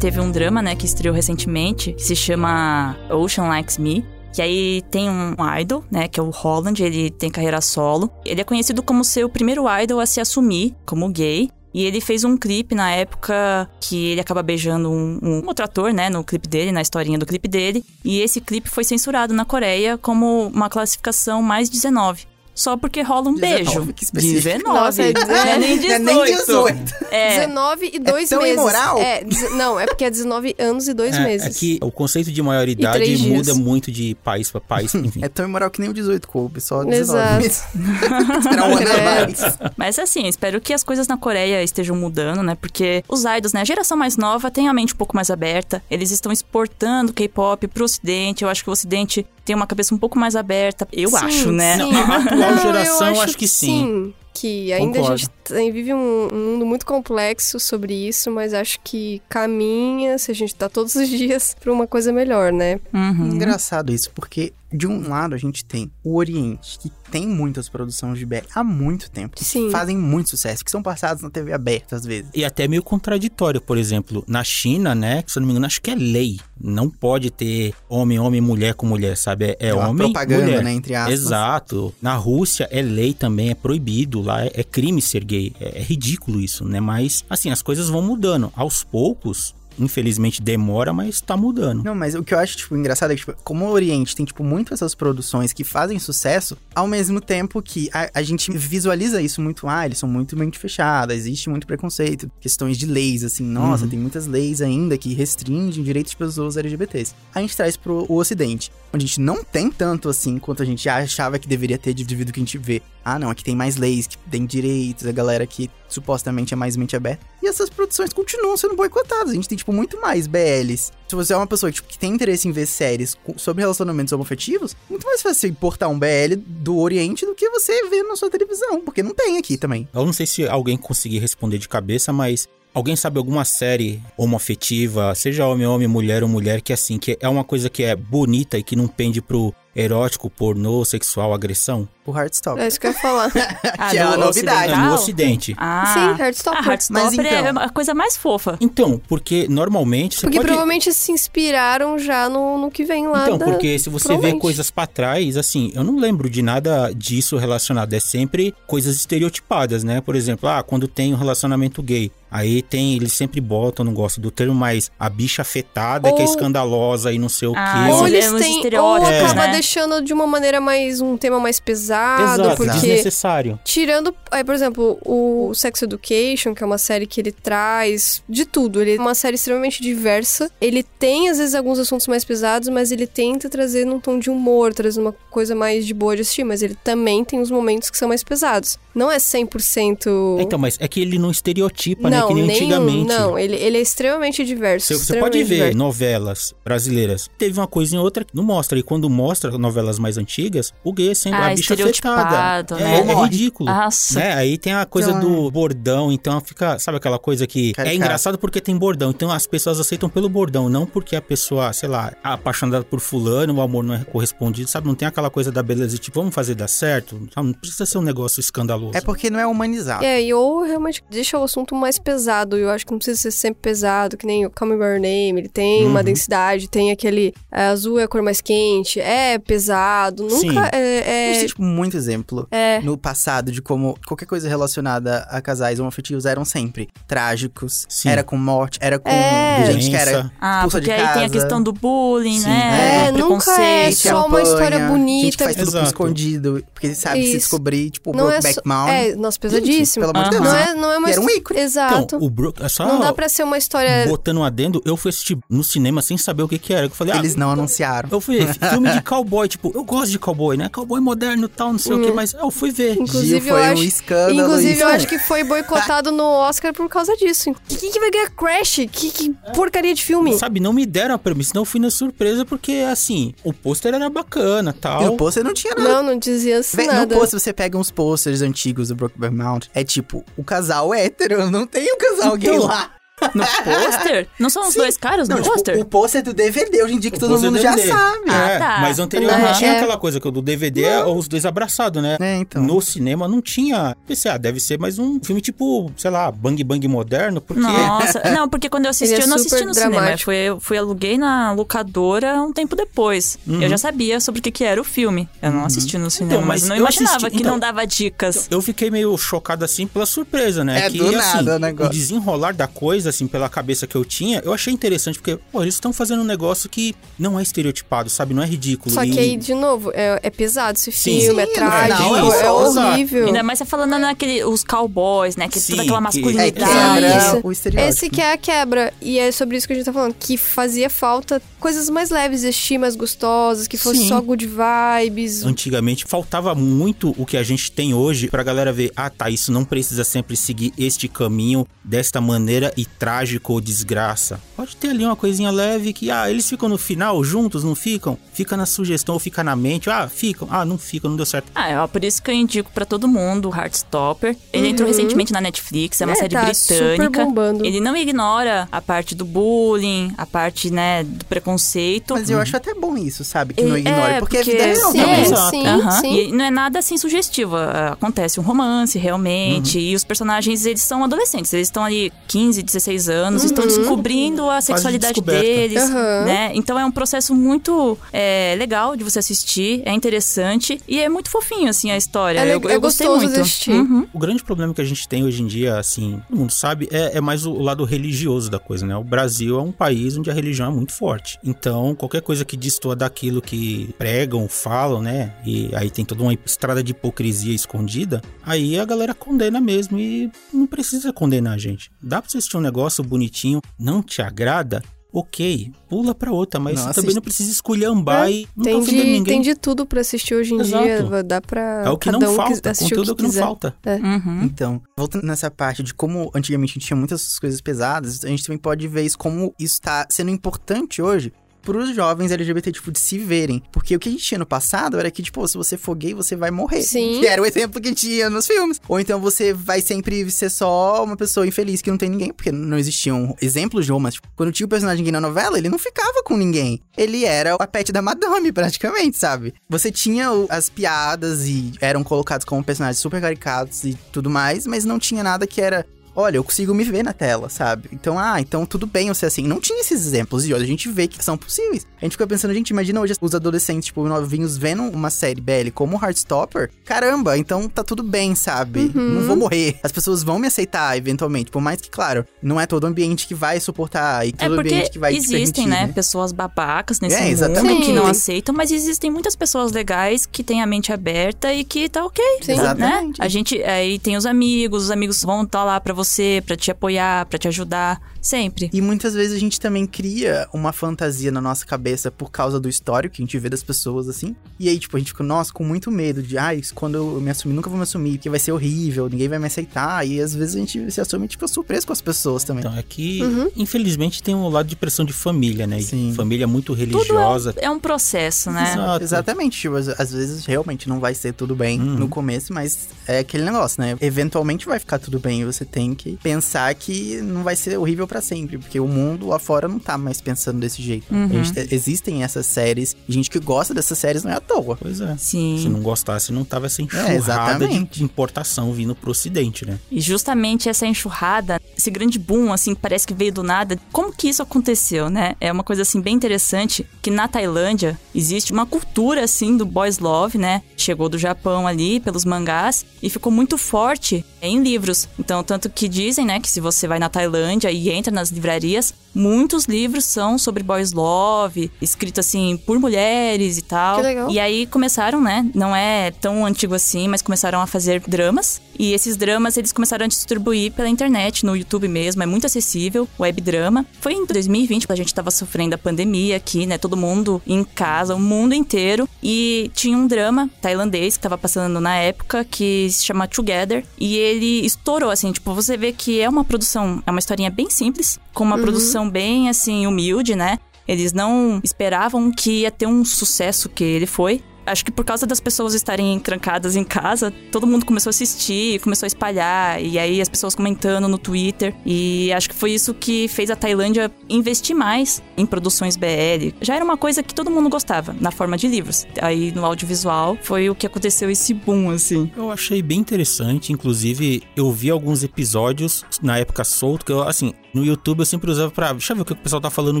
Teve um drama, né, que estreou recentemente, que se chama Ocean Likes Me. Que aí tem um idol, né, que é o Holland, ele tem carreira solo. Ele é conhecido como ser o primeiro idol a se assumir como gay. E ele fez um clipe na época que ele acaba beijando um, um, outro ator, né, no clipe dele, na historinha do clipe dele. E esse clipe foi censurado na Coreia como uma classificação mais 19 só porque rola um 19, beijo. que específico. 19. Nossa, é não é nem 18. Não é nem 18. É. 19 e 2 tão meses. imoral? É, não, é porque é 19 anos e 2 É, meses. é que o conceito de maioridade muda muito de país pra país, enfim. É tão imoral que nem o 18 coube, só 19 Exato. meses. Um ano mais. Mas assim, espero que as coisas na Coreia estejam mudando, né? Porque os idols, né? A geração mais nova tem a mente um pouco mais aberta. Eles estão exportando K-pop pro ocidente. Eu acho que o ocidente tem uma cabeça um pouco mais aberta. Eu Sim, acho, né? sim. Não, a atual geração, eu acho que sim. Que ainda a Concordo. gente tem- vive um, um mundo muito complexo sobre isso, mas acho que caminha, se a gente tá todos os dias, pra uma coisa melhor, né? Uhum. Engraçado isso, porque de um lado a gente tem o Oriente, que tem muitas produções de BL há muito tempo. que Sim. Fazem muito sucesso, que são passadas na TV aberta às vezes. E até meio contraditório, por exemplo, na China, né? Se eu não me engano, acho que é lei. Não pode ter homem, homem, mulher com mulher, sabe? É, é homem, propaganda, mulher. né, entre aspas. Exato. Na Rússia é lei também, é proibido. Lá é, é crime ser gay. É, é ridículo isso, né? Mas, assim, as coisas vão mudando. Aos poucos, infelizmente demora, mas tá mudando. Não, mas o que eu acho, tipo, engraçado é que, tipo, como o Oriente tem, tipo, muito essas produções que fazem sucesso, ao mesmo tempo que a, a gente visualiza isso muito, ah, eles são muito mente fechada, existe muito preconceito, questões de leis, assim, nossa, Uhum. tem muitas leis ainda que restringem direitos de pessoas LGBTs. A gente traz pro o Ocidente, a gente não tem tanto assim quanto a gente achava que deveria ter devido que a gente vê. Ah, não, aqui tem mais leis, que tem direitos, a galera que supostamente é mais mente aberta. E essas produções continuam sendo boicotadas. A gente tem, tipo, muito mais BLs. Se você é uma pessoa tipo, que tem interesse em ver séries sobre relacionamentos homoafetivos, muito mais fácil importar um BL do Oriente do que você ver na sua televisão, porque não tem aqui também. Eu não sei se alguém conseguir responder de cabeça, mas alguém sabe alguma série homoafetiva, seja homem, homem, mulher ou mulher, que assim, que é uma coisa que é bonita e que não pende pro erótico, pornô, sexual, agressão? O Heartstopper. É isso que eu ia falar. Ah, Que é do a novidade. É no ocidente. Ah, Sim, Heartstopper. Ah, Heartstopper Mas então- é a coisa mais fofa. Então, porque normalmente você Porque pode... provavelmente se inspiraram já no, no que vem lá Então, da... porque se você vê coisas pra trás, assim, eu não lembro de nada disso relacionado. É sempre coisas estereotipadas, né? Por exemplo, ah, quando tem um relacionamento gay. Aí tem, eles sempre botam, não gosto do termo, mas a bicha afetada que é Ou- escandalosa e não sei o Ah, quê. Ou eles é têm, ou acaba né? Deixando de uma maneira mais, um tema mais pesado, Exato, porque... desnecessário. Tirando, aí, por exemplo, o Sex Education, que é uma série que ele traz de tudo. Ele é uma série extremamente diversa. Ele tem, às vezes, alguns assuntos mais pesados, mas ele tenta trazer num tom de humor, trazer uma coisa mais de boa de assistir. Mas ele também tem os momentos que são mais pesados. Não é 100%... Então, mas é que ele não estereotipa, né? não, Que nem nenhum, antigamente. não. Ele, ele é extremamente diverso. Você, você extremamente pode ver diverso. novelas brasileiras. Teve uma coisa em outra que não mostra. E quando mostra novelas mais antigas, o gay é sempre Ah, a bicha afetada. né? É, Ou é morre. ridículo. Nossa. Né? Aí tem a coisa Então, do bordão, então fica, sabe aquela coisa que é Caricato. engraçado porque tem bordão. Então as pessoas aceitam pelo bordão, não porque a pessoa, sei lá, é apaixonada por fulano, o amor não é correspondido, sabe? Não tem aquela coisa da beleza de tipo, vamos fazer dar certo? Não precisa ser um negócio escandaloso. É porque não é humanizado. É, e ou realmente deixa o assunto mais pesado. E eu acho que não precisa ser sempre pesado, que nem o Call Me By Your Name. Ele tem uma Uhum. densidade, tem aquele é, azul é a cor mais quente. É pesado. Nunca Sim. é. A é- gente tem, tipo, muito exemplo É. no passado de como qualquer coisa relacionada a casais homoafetivos eram sempre trágicos. Sim. Era com morte, era com É. gente que era Doença. Ah, expulsa de porque aí tem a casa. questão do bullying, Sim. né? É, nunca é preconceito. só uma história Gente bonita. que faz tudo escondido, porque sabe se Isso. descobrir, tipo, o é Brokeback Mountain. É, nossa, pesadíssimo. Gente, pelo amor de. Deus. Não é, não é uma E era um ícone. Exato. Então, o Bro... é só Não dá pra ser uma história. botando um adendo, eu fui assistir no cinema sem saber o que que era. Eu falei, Eles ah, não anunciaram. Eu fui ver filme de cowboy, tipo, eu gosto de cowboy, né? Cowboy moderno e tal, não sei o que, mas eu fui ver. Inclusive, Gil foi eu um acho. escândalo. Inclusive, isso. eu acho que foi boicotado no Oscar por causa disso. Quem que vai ganhar Crash? Que, que porcaria de filme. Sabe, não me deram a premissa, senão eu fui na surpresa, porque, assim, o pôster era bacana E tal. no pôster não tinha nada. Não, não dizia assim Vé- No nada. pôster você pega uns posters antigos do Brokeback Mountain, é tipo, o casal hétero, não tem o casal gay Então, lá. No pôster? Não são os Sim. dois caras no tipo, pôster? o pôster do DVD hoje em dia que O todo mundo do já sabe. Ah, É, tá. mas anteriormente Aham. tinha aquela coisa que o do DVD é os dois abraçados, né? É, então. No cinema não tinha. Pensei, ah, deve ser mais um filme tipo, sei lá, Bang Bang moderno, porque. Nossa, não, porque quando eu assisti, é eu não assisti no cinema. Eu dramático. fui, eu fui aluguei na locadora um tempo depois. Uhum. Eu já sabia sobre o que, que era o filme. Eu não assisti no cinema, mas mas não eu imaginava assisti- que então, não dava dicas. Eu fiquei meio chocado assim pela surpresa, né? É, que do assim, nada o o negócio. desenrolar da coisa, assim, pela cabeça que eu tinha, eu achei interessante, porque, pô, eles estão fazendo um negócio que não é estereotipado, sabe? Não é ridículo. Só E- que aí, de novo, é, é pesado esse Sim. filme, Sim, é trágico, é é, exato. horrível. Ainda mais você falando naquele, os cowboys, né? Que é Sim, toda aquela que- É, masculinidade. quebra Isso. o estereótipo. Esse que é a quebra. E é sobre isso que a gente tá falando. Que fazia falta coisas mais leves, assistir mais gostosas, que fosse Sim. só good vibes. Antigamente faltava muito o que a gente tem hoje pra galera ver, ah tá, isso não precisa sempre seguir este caminho desta maneira e trágico ou desgraça. Pode ter ali uma coisinha leve que, ah, eles ficam no final juntos, não ficam? Fica na sugestão ou fica na mente, ah, ficam, ah, não ficam, não deu certo. Ah, é por isso que eu indico pra todo mundo o Heartstopper. Ele entrou recentemente na Netflix, é uma É, série tá super britânica. bombando. Ele não ignora a parte do bullying, a parte, né, do preconceito. Mas eu acho até bom isso, sabe? Que não É, ignore. porque, a porque- vida é real Sim, também. Exato. sim, Aham. sim. E não é nada assim sugestivo. ah, Acontece um romance, realmente. E os personagens, eles são adolescentes. Eles estão ali 15, 16 anos, estão descobrindo a sexualidade deles. Aham. né? Então é um processo muito é, legal de você assistir, é interessante e é muito fofinho, assim, a história. É eu, é eu gostei gostoso muito. de assistir. Uhum. O grande problema que a gente tem hoje em dia, assim, todo mundo sabe, é, é mais o lado religioso da coisa, né? O Brasil é um país onde a religião é muito forte. Então, qualquer coisa que destoa daquilo que pregam, falam, né? E aí tem toda uma estrada de hipocrisia escondida, aí a galera condena mesmo e não precisa condenar a gente. Dá pra você assistir um negócio bonitinho, não te agrada? Ok, pula pra outra, mas Não, também não precisa esculhambar e não Tem de, ninguém. tem de tudo pra assistir hoje em Exato. dia. Dá pra. É o que não um falta, conteúdo o é o que não falta. Uhum. Então, voltando nessa parte de como antigamente a gente tinha muitas coisas pesadas, a gente também pode ver isso como isso tá sendo importante hoje pros jovens LGBT, tipo, de se verem. Porque o que a gente tinha no passado era que, tipo, se você for gay, você vai morrer. Sim. Que era o exemplo que tinha nos filmes. Ou então você vai sempre ser só uma pessoa infeliz que não tem ninguém, porque não existiam exemplos de romance. Tipo, quando tinha o personagem gay na novela, ele não ficava com ninguém. Ele era a pet da madame, praticamente, sabe? Você tinha as piadas e eram colocados como personagens super caricatos e tudo mais, mas não tinha nada que era olha, eu consigo me ver na tela, sabe? Então, ah, então tudo bem você assim. Não tinha esses exemplos e hoje a gente vê que são possíveis. A gente fica pensando, gente, imagina hoje os adolescentes, tipo, novinhos vendo uma série BL como Heartstopper. Caramba, então tá tudo bem, sabe? Uhum. Não vou morrer. As pessoas vão me aceitar eventualmente, por mais que, claro, não é todo ambiente que vai suportar e É todo porque ambiente que vai te existem, permitir, né, pessoas babacas nesse É, mundo exatamente. que não aceitam, mas existem muitas pessoas legais que têm a mente aberta e que tá ok, Sim. né? Exatamente. A gente aí tem os amigos, os amigos vão estar lá pra você, pra te apoiar, pra te ajudar, sempre. E muitas vezes a gente também cria uma fantasia na nossa cabeça por causa do histórico que a gente vê das pessoas, assim. E aí, tipo, a gente fica, nossa, com muito medo de, ai, quando eu me assumir, nunca vou me assumir, porque vai ser horrível, ninguém vai me aceitar. E às vezes a gente se assume, tipo, surpreso com as pessoas também. Então, é que, Uhum. infelizmente, tem um lado de pressão de família, né? Sim. Família muito Tudo religiosa. é, é um processo, né? Exato. Exatamente, tipo, às, às vezes realmente não vai ser tudo bem Uhum. no começo, mas é aquele negócio, né? Eventualmente vai ficar tudo bem e você tem que pensar que não vai ser horrível pra sempre, porque o mundo lá fora não tá mais pensando desse jeito. Uhum. A gente- existem essas séries, gente que gosta dessas séries não é à toa. Pois é. Sim. Se não gostasse, não tava essa enxurrada de, É, exatamente. de importação vindo pro ocidente, né? E justamente essa enxurrada, esse grande boom, assim, que parece que veio do nada, como que isso aconteceu, né? É uma coisa, assim, bem interessante, que na Tailândia existe uma cultura, assim, do boys love, né? Chegou do Japão ali, pelos mangás, e ficou muito forte em livros. Então, tanto que dizem, né, que se você vai na Tailândia e entra nas livrarias, muitos livros são sobre boys love, escrito, assim, por mulheres e tal. Que legal. E aí começaram, né? Não é tão antigo assim, mas começaram a fazer dramas. E esses dramas eles começaram a distribuir pela internet, no YouTube mesmo, é muito acessível, web drama. Foi em 2020, a gente tava sofrendo a pandemia aqui, né? Todo mundo em casa, o mundo inteiro. E tinha um drama tailandês que tava passando na época que se chama Together. E ele estourou, assim, tipo, você vê que é uma produção, é uma historinha bem simples, com uma produção bem, assim, humilde, né? Eles não esperavam que ia ter um sucesso que ele foi. Acho que por causa das pessoas estarem trancadas em casa, todo mundo começou a assistir, começou a espalhar, e aí as pessoas comentando no Twitter. E acho que foi isso que fez a Tailândia investir mais em produções BL. Já era uma coisa que todo mundo gostava, na forma de livros. Aí no audiovisual foi o que aconteceu esse boom, assim. Eu achei bem interessante, inclusive eu vi alguns episódios na época solto, que eu, assim, no YouTube eu sempre usava pra. Deixa eu ver o que o pessoal tá falando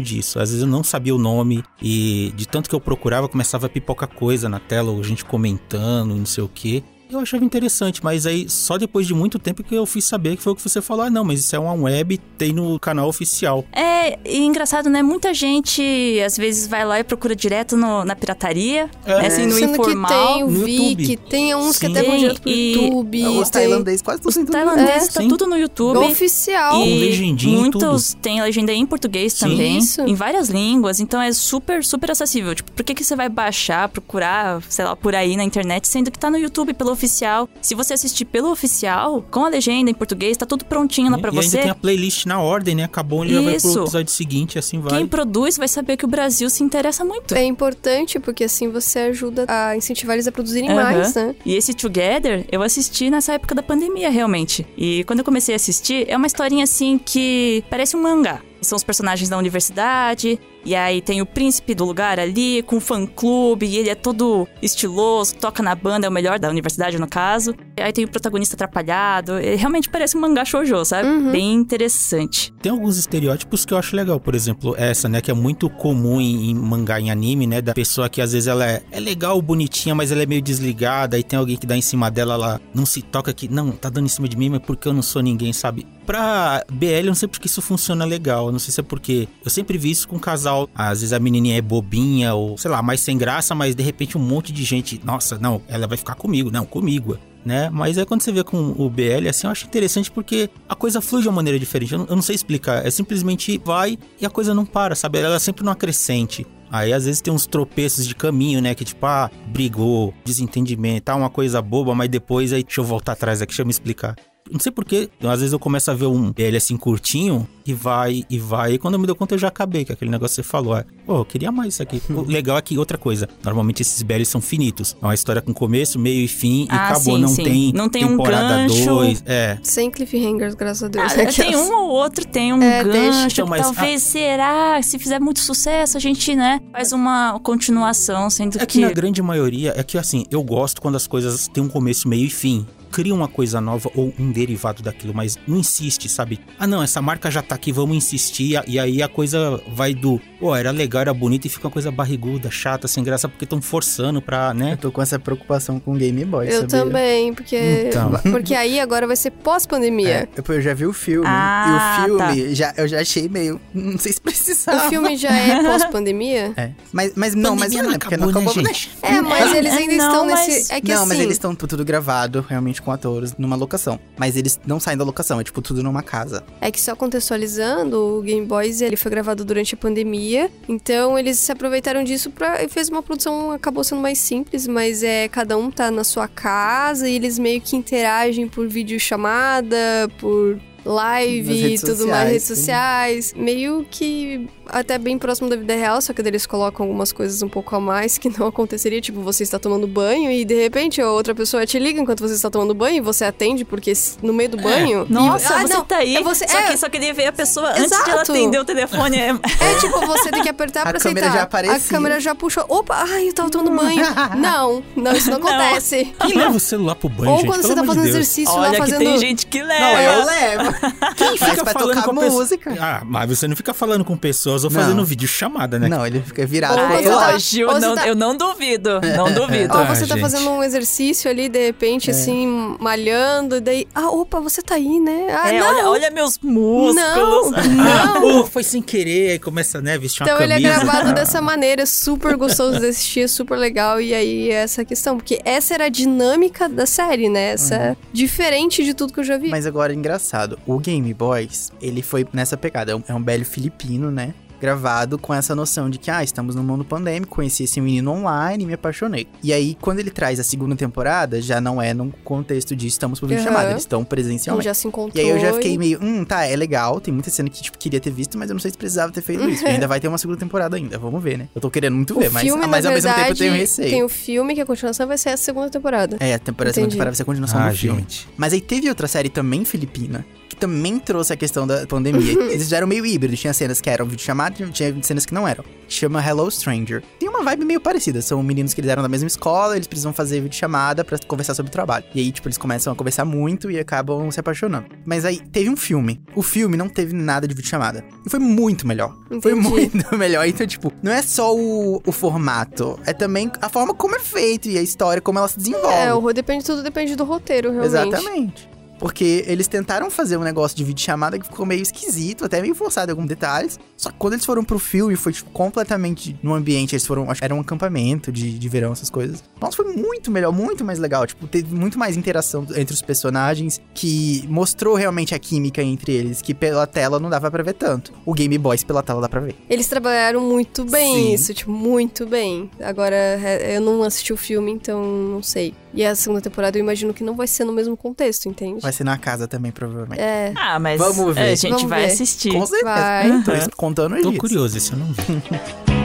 disso. Às vezes eu não sabia o nome e de tanto que eu procurava começava a pipocar coisa na tela, ou gente comentando, não sei o que. Eu achava interessante, mas aí só depois de muito tempo que eu fui saber que foi o que você falou. Ah, não, mas isso é uma web, tem no canal oficial. É, e engraçado, né? Muita gente às vezes vai lá e procura direto no- na pirataria, É. né? assim, no Sendo informal. que tem o no Viki, YouTube. tem uns que Sim. até vão direto pro E- YouTube. Os tem- tailandeses quase tudo Os tailandeses É, tá sim. tudo no YouTube. Oficial. Com E legendinha muitos têm legenda em português Sim. também, Isso. em várias línguas, então é super, super acessível. Tipo, por que, que você vai baixar, procurar, sei lá, por aí na internet, sendo que tá no YouTube pelo oficial? Se você assistir pelo oficial, com a legenda em português, tá tudo prontinho lá pra e ainda você. tem a playlist na ordem, né? Acabou, ele já vai Isso. pro episódio seguinte, assim vai. Quem produz vai saber que o Brasil se interessa muito. É importante porque assim você ajuda a incentivar eles a produzirem Aham. mais, né? E esse Together eu assisti nessa época da pandemia, realmente. E quando eu comecei a assistir, é uma historinha assim que parece um mangá. São os personagens da universidade, e aí tem o príncipe do lugar ali, com um fã-clube, e ele é todo estiloso, toca na banda, é o melhor da universidade no caso. E aí tem o protagonista atrapalhado, ele realmente parece um mangá shoujo, sabe? Uhum. Bem interessante. Tem alguns estereótipos que eu acho legal, por exemplo, essa, né, que é muito comum em, em mangá, em anime, né, da pessoa que às vezes ela é, é legal, bonitinha, mas ela é meio desligada, e tem alguém que dá em cima dela, ela não se toca que, não, tá dando em cima de mim, mas porque eu não sou ninguém, sabe? Pra BL, eu não sei porque isso funciona legal, eu não sei se é porque eu sempre vi isso com casal, às vezes a menininha é bobinha, ou sei lá, mais sem graça, mas de repente um monte de gente, nossa, não, ela vai ficar comigo, não, comigo né? Mas aí quando você vê com o BL, assim, eu acho interessante porque a coisa flui de uma maneira diferente. Eu não, eu não sei explicar. É simplesmente vai e a coisa não para, sabe? Ela sempre numa crescente. Aí às vezes tem uns tropeços de caminho, né? Que tipo, ah, brigou, desentendimento, tá uma coisa boba, mas depois aí deixa eu voltar atrás aqui, deixa eu me explicar. Não sei porquê, às vezes eu começo a ver um BL assim curtinho e vai e vai. E quando eu me dou conta eu já acabei, que é aquele negócio que você falou. É, Pô, eu queria mais isso aqui. O legal é que outra coisa, normalmente esses BLs são finitos. É uma história com começo, meio e fim e Ah, acabou. sim, não sim. tem Não tem um temporada gancho. 2. É. Sem cliffhangers, graças a Deus. Ah, né? tem um ou outro, tem um É, gancho. deixa. Então, talvez, será? Se fizer muito sucesso, a gente, né, faz uma continuação, sendo É que que. na grande maioria, é que assim, eu gosto quando as coisas têm um começo, meio e fim. Cria uma coisa nova ou um derivado daquilo, mas não insiste, sabe? Ah, não, essa marca já tá aqui, vamos insistir. E aí a coisa vai do, pô, era legal, era bonito e fica uma coisa barriguda, chata, sem graça, porque estão forçando pra, Eu né? tô com essa preocupação com o Game Boy, Eu sabia? também, porque Então. porque aí agora vai ser pós-pandemia. É, eu, eu já vi o filme, Ah, e o filme, já, eu já achei meio... Não sei se precisava. O filme já é pós-pandemia? É. Mas, mas não, mas não, é porque não acabou, né, acabou, né? gente? É, mas É, eles ainda é, não, estão mas- nesse. É que não, assim. mas eles estão tudo gravado, realmente, com atores, numa locação. Mas eles não saem da locação, é tipo tudo numa casa. É que só contextualizando, o Game Boys ele foi gravado durante a pandemia, então eles se aproveitaram disso pra e fez uma produção acabou sendo mais simples, mas é cada um tá na sua casa e eles meio que interagem por videochamada, por live e tudo mais, redes sociais, sim. sociais, meio que até bem próximo da vida real, só que daí eles colocam algumas coisas um pouco a mais que não aconteceria, tipo, você está tomando banho e de repente a outra pessoa te liga enquanto você está tomando banho e você atende porque no meio do banho. e- Nossa, Ah, você não, tá aí. é você- só é- que só queria ver a pessoa antes de ela Exato. atender o telefone. É... É tipo, você tem que apertar A pra câmera aceitar. já aparecia. A câmera já puxou. Opa, ai, eu tava tomando banho. não, não, isso não Não. acontece. Quem leva o celular pro banho, Ou gente? quando você tá fazendo Deus. exercício lá Olha que fazendo. tem gente que leva. Não, É. eu levo. Quem fica pra falando tocar com a pessoa- música. Ah, mas você não fica falando com pessoas ou Não. fazendo vídeo chamada, né? Não, ele fica virado tá-. Lógico, ou você não- tá- eu não duvido. Não duvido. Ou Ah, você tá gente. fazendo um exercício ali, de repente, assim, malhando, e daí. Ah, opa, você tá aí, né? Ah, É, não. olha, olha meus músculos. Não, Ah, não. foi sem querer, aí começa, né, vestir uma Então ele é camisa. gravado dessa maneira, super gostoso de assistir, é super legal. E aí, essa questão. Porque essa era a dinâmica da série, né? Essa é diferente de tudo que eu já vi. Mas agora, engraçado, o Game Boys, ele foi nessa pegada. É um, é um velho filipino, né? Gravado com essa noção de que, ah, estamos no mundo pandêmico, conheci esse menino online e me apaixonei. E aí, quando ele traz a segunda temporada, já não é num contexto de estamos por vídeo Aham. chamada, eles estão presencialmente. já se encontrou. E aí eu já fiquei meio, hum, tá, é legal, tem muita cena que, tipo, queria ter visto, mas eu não sei se precisava ter feito isso. E ainda vai ter uma segunda temporada ainda, vamos ver, né? Eu tô querendo muito O ver, mas, filme, mas ao mesmo tempo eu verdade, tenho receio. tem o filme que a continuação vai ser a segunda temporada. É, a temporada, a segunda temporada vai ser a continuação Ah, do filme. gente. Mas aí teve outra série também filipina, que também trouxe a questão da pandemia. Eles fizeram meio híbrido, tinha cenas que eram videochamada, tinha cenas que não eram. Chama Hello Stranger. Tem uma vibe meio parecida, são meninos que eles eram da mesma escola, eles precisam fazer videochamada pra conversar sobre o trabalho. E aí, tipo, eles começam a conversar muito e acabam se apaixonando. Mas aí, teve um filme. O filme não teve nada de videochamada. E foi muito melhor. Foi Entendi. muito melhor. Então, tipo, não é só o, o formato, é também a forma como é feito e a história, como ela se desenvolve. É, o depende tudo depende do roteiro, realmente. Exatamente. Porque eles tentaram fazer um negócio de videochamada que ficou meio esquisito, até meio forçado em alguns detalhes. Só que quando eles foram pro filme, foi tipo, completamente no ambiente. Eles foram, acho que era um acampamento de, de verão, essas coisas. Nossa, foi muito melhor, muito mais legal. Tipo, teve muito mais interação entre os personagens, que mostrou realmente a química entre eles, que pela tela não dava pra ver tanto. O Game Boys pela tela dá pra ver. Eles trabalharam muito bem Sim. isso, tipo, muito bem. Agora, é, eu não assisti o filme, então não sei. E a segunda temporada eu imagino que não vai ser no mesmo contexto, entende? Vai ser na casa também, provavelmente. É. Ah, mas Vamos ver. a gente Vamos vai ver. assistir. Com certeza. Vai. Aham. Contando os Tô dias. curioso, esse eu não vi.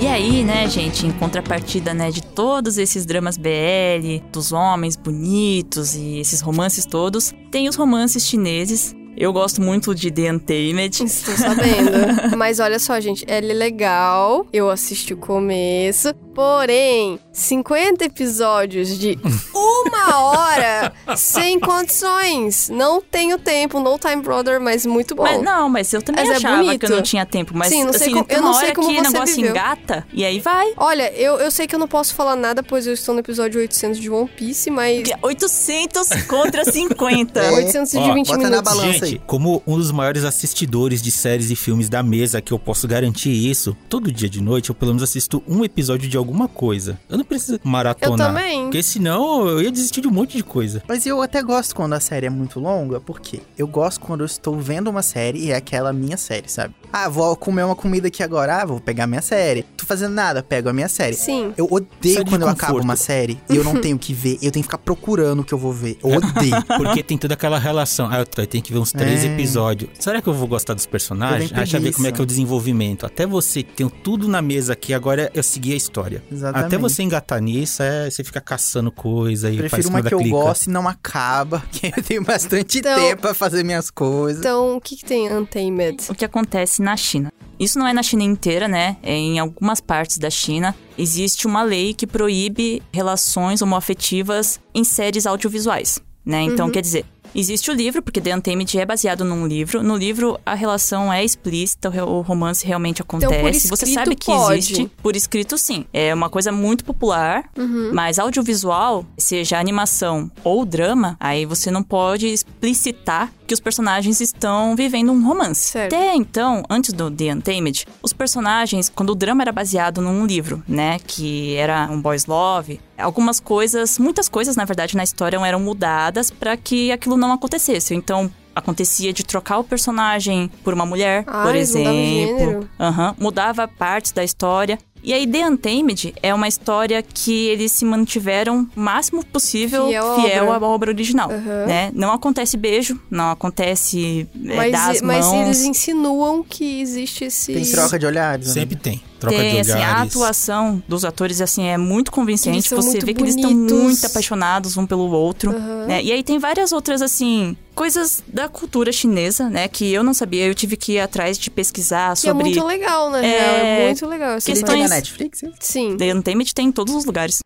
E aí, né, gente, em contrapartida, né, de todos esses dramas BL, dos homens bonitos e esses romances todos, tem os romances chineses. Eu gosto muito de The Untamed. Estou sabendo. Mas olha só, gente, ele é legal. Eu assisti o começo. Porém, 50 episódios de uma hora sem condições. Não tenho tempo, no time brother, mas muito bom. Mas não, mas eu também Mas é achava que bonito. eu não tinha tempo. Mas Sim, não sei assim, como- eu uma não sei hora como que o você negócio viveu. engata e aí vai. Olha, eu, eu sei que eu não posso falar nada, pois eu estou no episódio 800 de One Piece, mas... 800 contra 50. É. 820 Ó, bota na minutos. balança Gente, aí. como um dos maiores assistidores de séries e filmes da mesa, que eu posso garantir isso, todo dia de noite eu pelo menos assisto um episódio de alguma coisa. Eu não preciso Eu maratonar. também. Porque senão eu ia desistir de um monte de coisa. Mas eu até gosto quando a série é muito longa, porque eu gosto quando eu estou vendo uma série e é aquela minha série, sabe? Ah, vou comer uma comida aqui agora, ah, vou pegar minha série. Tô fazendo nada, pego a minha série. Sim. Eu odeio Série quando eu acabo uma série e eu não tenho que ver, eu tenho que ficar procurando o que eu vou ver. Eu odeio. Porque tem toda aquela relação. Ah, eu tenho que ver uns três É. episódios. Será que eu vou gostar dos personagens? Eu tenho deixa eu ver como é que é o desenvolvimento. Até você tem tudo na mesa aqui, agora eu seguir a história. Exatamente. Até você engatar nisso, é, você fica caçando coisa e Prefiro uma que eu clica. gosto e não acaba, que eu tenho bastante Então- tempo pra fazer minhas coisas. Então, o que, que tem Untamed? o que acontece na China. Isso não é na China inteira, né? É em algumas partes da China. Existe uma lei que proíbe relações homoafetivas em séries audiovisuais, né? Então, quer dizer, existe o livro, porque The Untamed é baseado num livro. No livro, a relação é explícita, o romance realmente acontece. Você escrito, sabe que pode. existe. Por escrito, sim. É uma coisa muito popular, mas audiovisual, seja animação ou drama, aí você não pode explicitar que os personagens estão vivendo um romance. Certo. Até então, antes do The Untamed, os personagens, quando o drama era baseado num livro, né, que era um boys love, algumas coisas, muitas coisas, na verdade, na história eram mudadas para que aquilo não acontecesse. Então, acontecia de trocar o personagem por uma mulher, Ah, por exemplo. gênero. Aham, mudava partes da história. E aí, The Untamed é uma história que eles se mantiveram o máximo possível Fiel fiel, à obra. à obra original, Aham. né? Não acontece beijo, não acontece é, Mas, dar as mas mãos. eles insinuam que existe esse... Tem troca de olhares. né? Sempre tem. Troca Tem, de assim, a atuação dos atores, assim, é muito Eles convincente. são Você muito vê que eles estão bonitos. muito apaixonados um pelo outro, Aham. né? E aí tem várias outras, assim, coisas da cultura chinesa, né? Que eu não sabia, eu tive que ir atrás de pesquisar Que é sobre... muito legal, na É. É muito legal questões- tem na Netflix? hein? Sim. The Untamed tem em todos os lugares.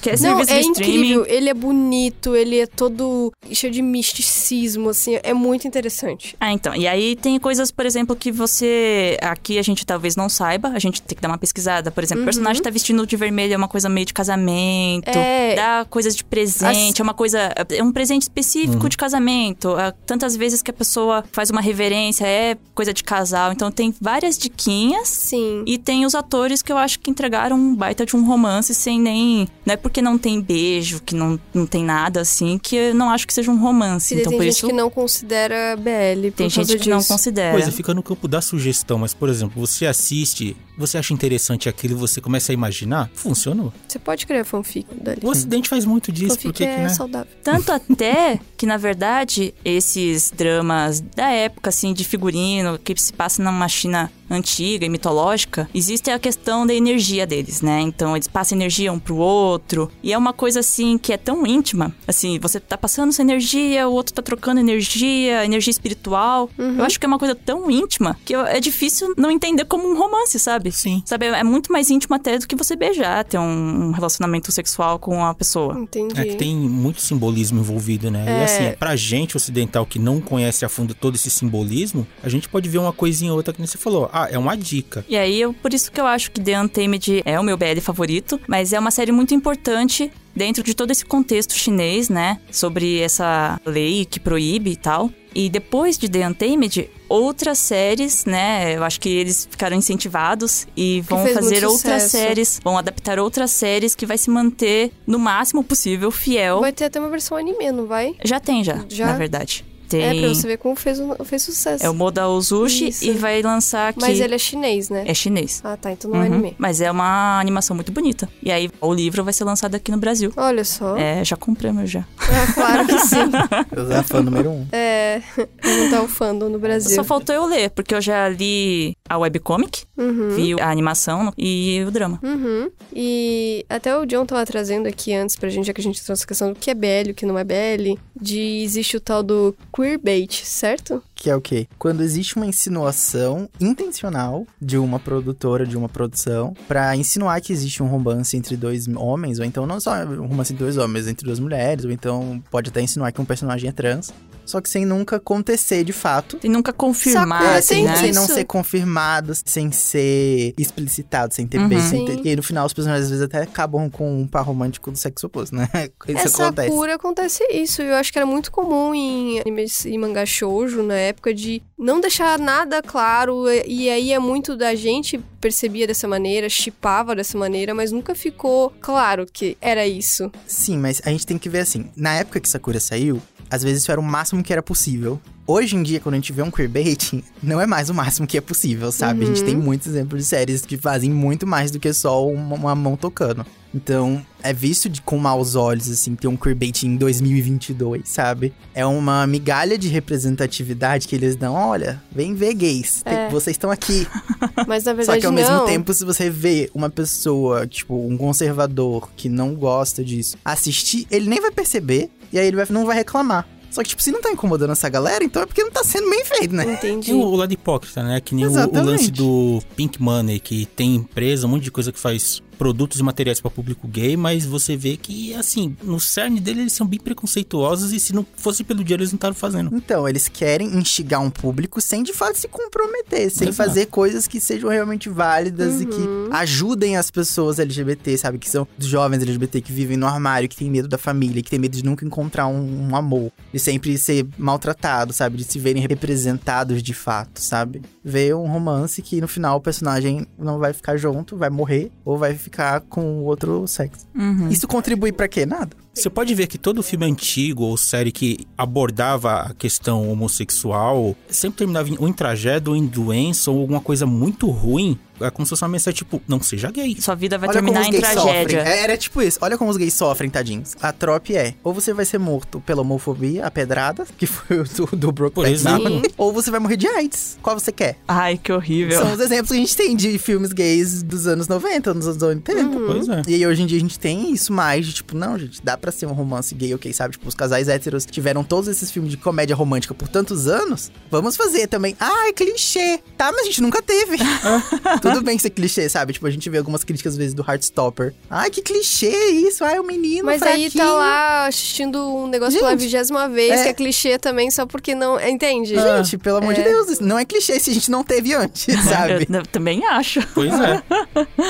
Que é Não, serviço é de streaming. incrível. Ele é bonito, ele é todo cheio de misticismo, assim. É muito interessante. Ah, então. E aí tem coisas, por exemplo, que você. Aqui a gente talvez não saiba, a gente tem que dar uma pesquisada. Por exemplo, o personagem tá vestindo de vermelho, é uma coisa meio de casamento. Uhum. É. Dá coisas de presente, é uma coisa. É um presente específico de casamento. Ah, Tantas vezes que a pessoa faz uma reverência, é coisa de casal. Então tem várias diquinhas. Sim. E tem os atores que eu acho que entregaram um baita de um romance sem nem. Não é porque não tem beijo, que não, não tem nada assim, que eu não acho que seja um romance. E então tem por gente isso que não considera BL por tem causa gente que não disso. considera. Coisa fica no campo da sugestão, mas por exemplo, você assiste, você acha interessante aquilo e você começa a imaginar, funcionou. Você pode criar fanfic dali. O Ocidente faz muito disso, fanfic porque que, é né? saudável. Tanto até que, na verdade, esses dramas da época, assim, de figurino, que se passa numa China antiga e mitológica, existe a questão da energia deles, né? Então, eles passam energia um pro outro. E é uma coisa, assim, que é tão íntima. Assim, você tá passando sua energia, o outro tá trocando energia, energia espiritual. Eu acho que é uma coisa tão íntima que é difícil não entender como um romance, sabe? Sim. Sabe, é muito mais íntimo até do que você beijar, ter um um relacionamento sexual com a pessoa. Entendi. É que tem muito simbolismo envolvido, né? E É. assim, pra gente ocidental que não conhece a fundo todo esse simbolismo, a gente pode ver uma coisinha ou outra que você falou. Ah, é uma dica. E aí, eu, por isso que eu acho que The Untamed é o meu BL favorito, mas é uma série muito importante dentro de todo esse contexto chinês, né? Sobre essa lei que proíbe e tal. E depois de The Untamed, outras séries, né? Eu acho que eles ficaram incentivados e vão fazer outras sucesso. séries, vão adaptar outras séries que vai se manter no máximo possível fiel. Vai ter até uma versão anime, não vai? Já tem já, Já? na verdade. Tem É, pra você ver como fez, o- fez sucesso. é o Modal Zushi Isso. e vai lançar aqui. Mas ele é chinês, né? é chinês. Ah, tá. Então não é Uhum. anime. Mas é uma animação muito bonita. E aí, o livro vai ser lançado aqui no Brasil. Olha só. É, já compramos já. Ah, claro que sim. Eu sou a fã número um. É, não tá o fandom no Brasil. Só faltou eu ler, porque eu já li a webcomic, Uhum. vi a animação e o drama. Uhum. E até o John tava trazendo aqui antes pra gente, já que a gente trouxe a questão do que é BL, o que não é BL, de existe o tal do queerbait, certo? Que é o quê? Quando existe uma insinuação intencional de uma produtora, de uma produção, pra insinuar que existe um romance entre dois homens, ou então não só um romance entre dois homens, entre duas mulheres, ou então pode até insinuar que um personagem é trans, só que sem nunca acontecer de fato. E nunca confirmar, Saco, é, assim, né? Sem não ser confirmado, sem ser explicitado, sem ter Uhum. beijo, sem ter... E no final os personagens às vezes até acabam com um par romântico do sexo oposto, né? Isso Essa acontece. cura acontece isso. E eu acho que era muito comum em animes e mangá shoujo na época de não deixar nada claro. E aí é muito da gente percebia dessa maneira, chipava dessa maneira, mas nunca ficou claro que era isso. Sim, mas a gente tem que ver assim, na época que Sakura saiu, às vezes isso era o máximo que era possível. Hoje em dia, quando a gente vê um queerbaiting, não é mais o máximo que é possível, sabe? A gente Uhum. tem muitos exemplos de séries que fazem muito mais do que só uma, uma mão tocando. Então, é visto de, com maus olhos, assim, ter um queerbaiting em 2022, sabe? É uma migalha de representatividade que eles dão. Olha, vem ver gays, tem- É. vocês estão aqui. Mas na Só verdade que ao não. mesmo tempo, se você vê uma pessoa, tipo, um conservador que não gosta disso, assistir, ele nem vai perceber e aí ele vai, não vai reclamar. Só que, tipo, se não tá incomodando essa galera, então é porque não tá sendo bem feito, né? Entendi. Tem o, o lado hipócrita, né? Que nem o, o lance do Pink Money, que tem empresa, um monte de coisa que faz produtos e materiais para público gay, mas você vê que, assim, no cerne dele eles são bem preconceituosos e se não fosse pelo dinheiro eles não estavam fazendo. Então, eles querem instigar um público sem de fato se comprometer, sem Exato. fazer coisas que sejam realmente válidas e que ajudem as pessoas LGBT, sabe? Que são os jovens LGBT que vivem no armário, que tem medo da família, que tem medo de nunca encontrar um, um amor, de sempre ser maltratado, sabe? De se verem representados de fato, sabe? Ver um romance que no final o personagem não vai ficar junto, vai morrer ou vai ficar com o outro sexo. Uhum. Isso contribui pra quê? Nada. Você pode ver que todo filme antigo ou série que abordava a questão homossexual sempre terminava em, ou em tragédia ou em doença ou alguma coisa muito ruim. É como se fosse uma mensagem tipo, não seja gay. Sua vida vai Olha como terminar os em gays tragédia. Sofrem. É, Era tipo isso. Olha como os gays sofrem, tadinhos. A trope é: ou você vai ser morto pela homofobia, a pedrada, que foi o do, do Brokeback. Mountain, ou você vai morrer de AIDS. Qual você quer? Ai, que horrível. São os exemplos que a gente tem de filmes gays dos anos 90, dos anos 80. Pois é. E aí, hoje em dia, a gente tem isso mais de tipo, não, gente, dá pra ser um romance gay, ok, sabe? Tipo, os casais héteros tiveram todos esses filmes de comédia romântica por tantos anos. Vamos fazer também. Ah, é clichê. Tá, mas a gente nunca teve. Tudo bem ser clichê, sabe? Tipo, a gente vê algumas críticas às vezes do Heartstopper. Ai, que clichê isso. Ai, o menino Mas aí fraquinho. tá lá assistindo um negócio pela Gente, vigésima vez, é- que é clichê também, só porque não. Entende? Gente, pelo amor de É. Deus, não é clichê se a gente não teve antes, sabe? Eu, eu também acho. Pois é.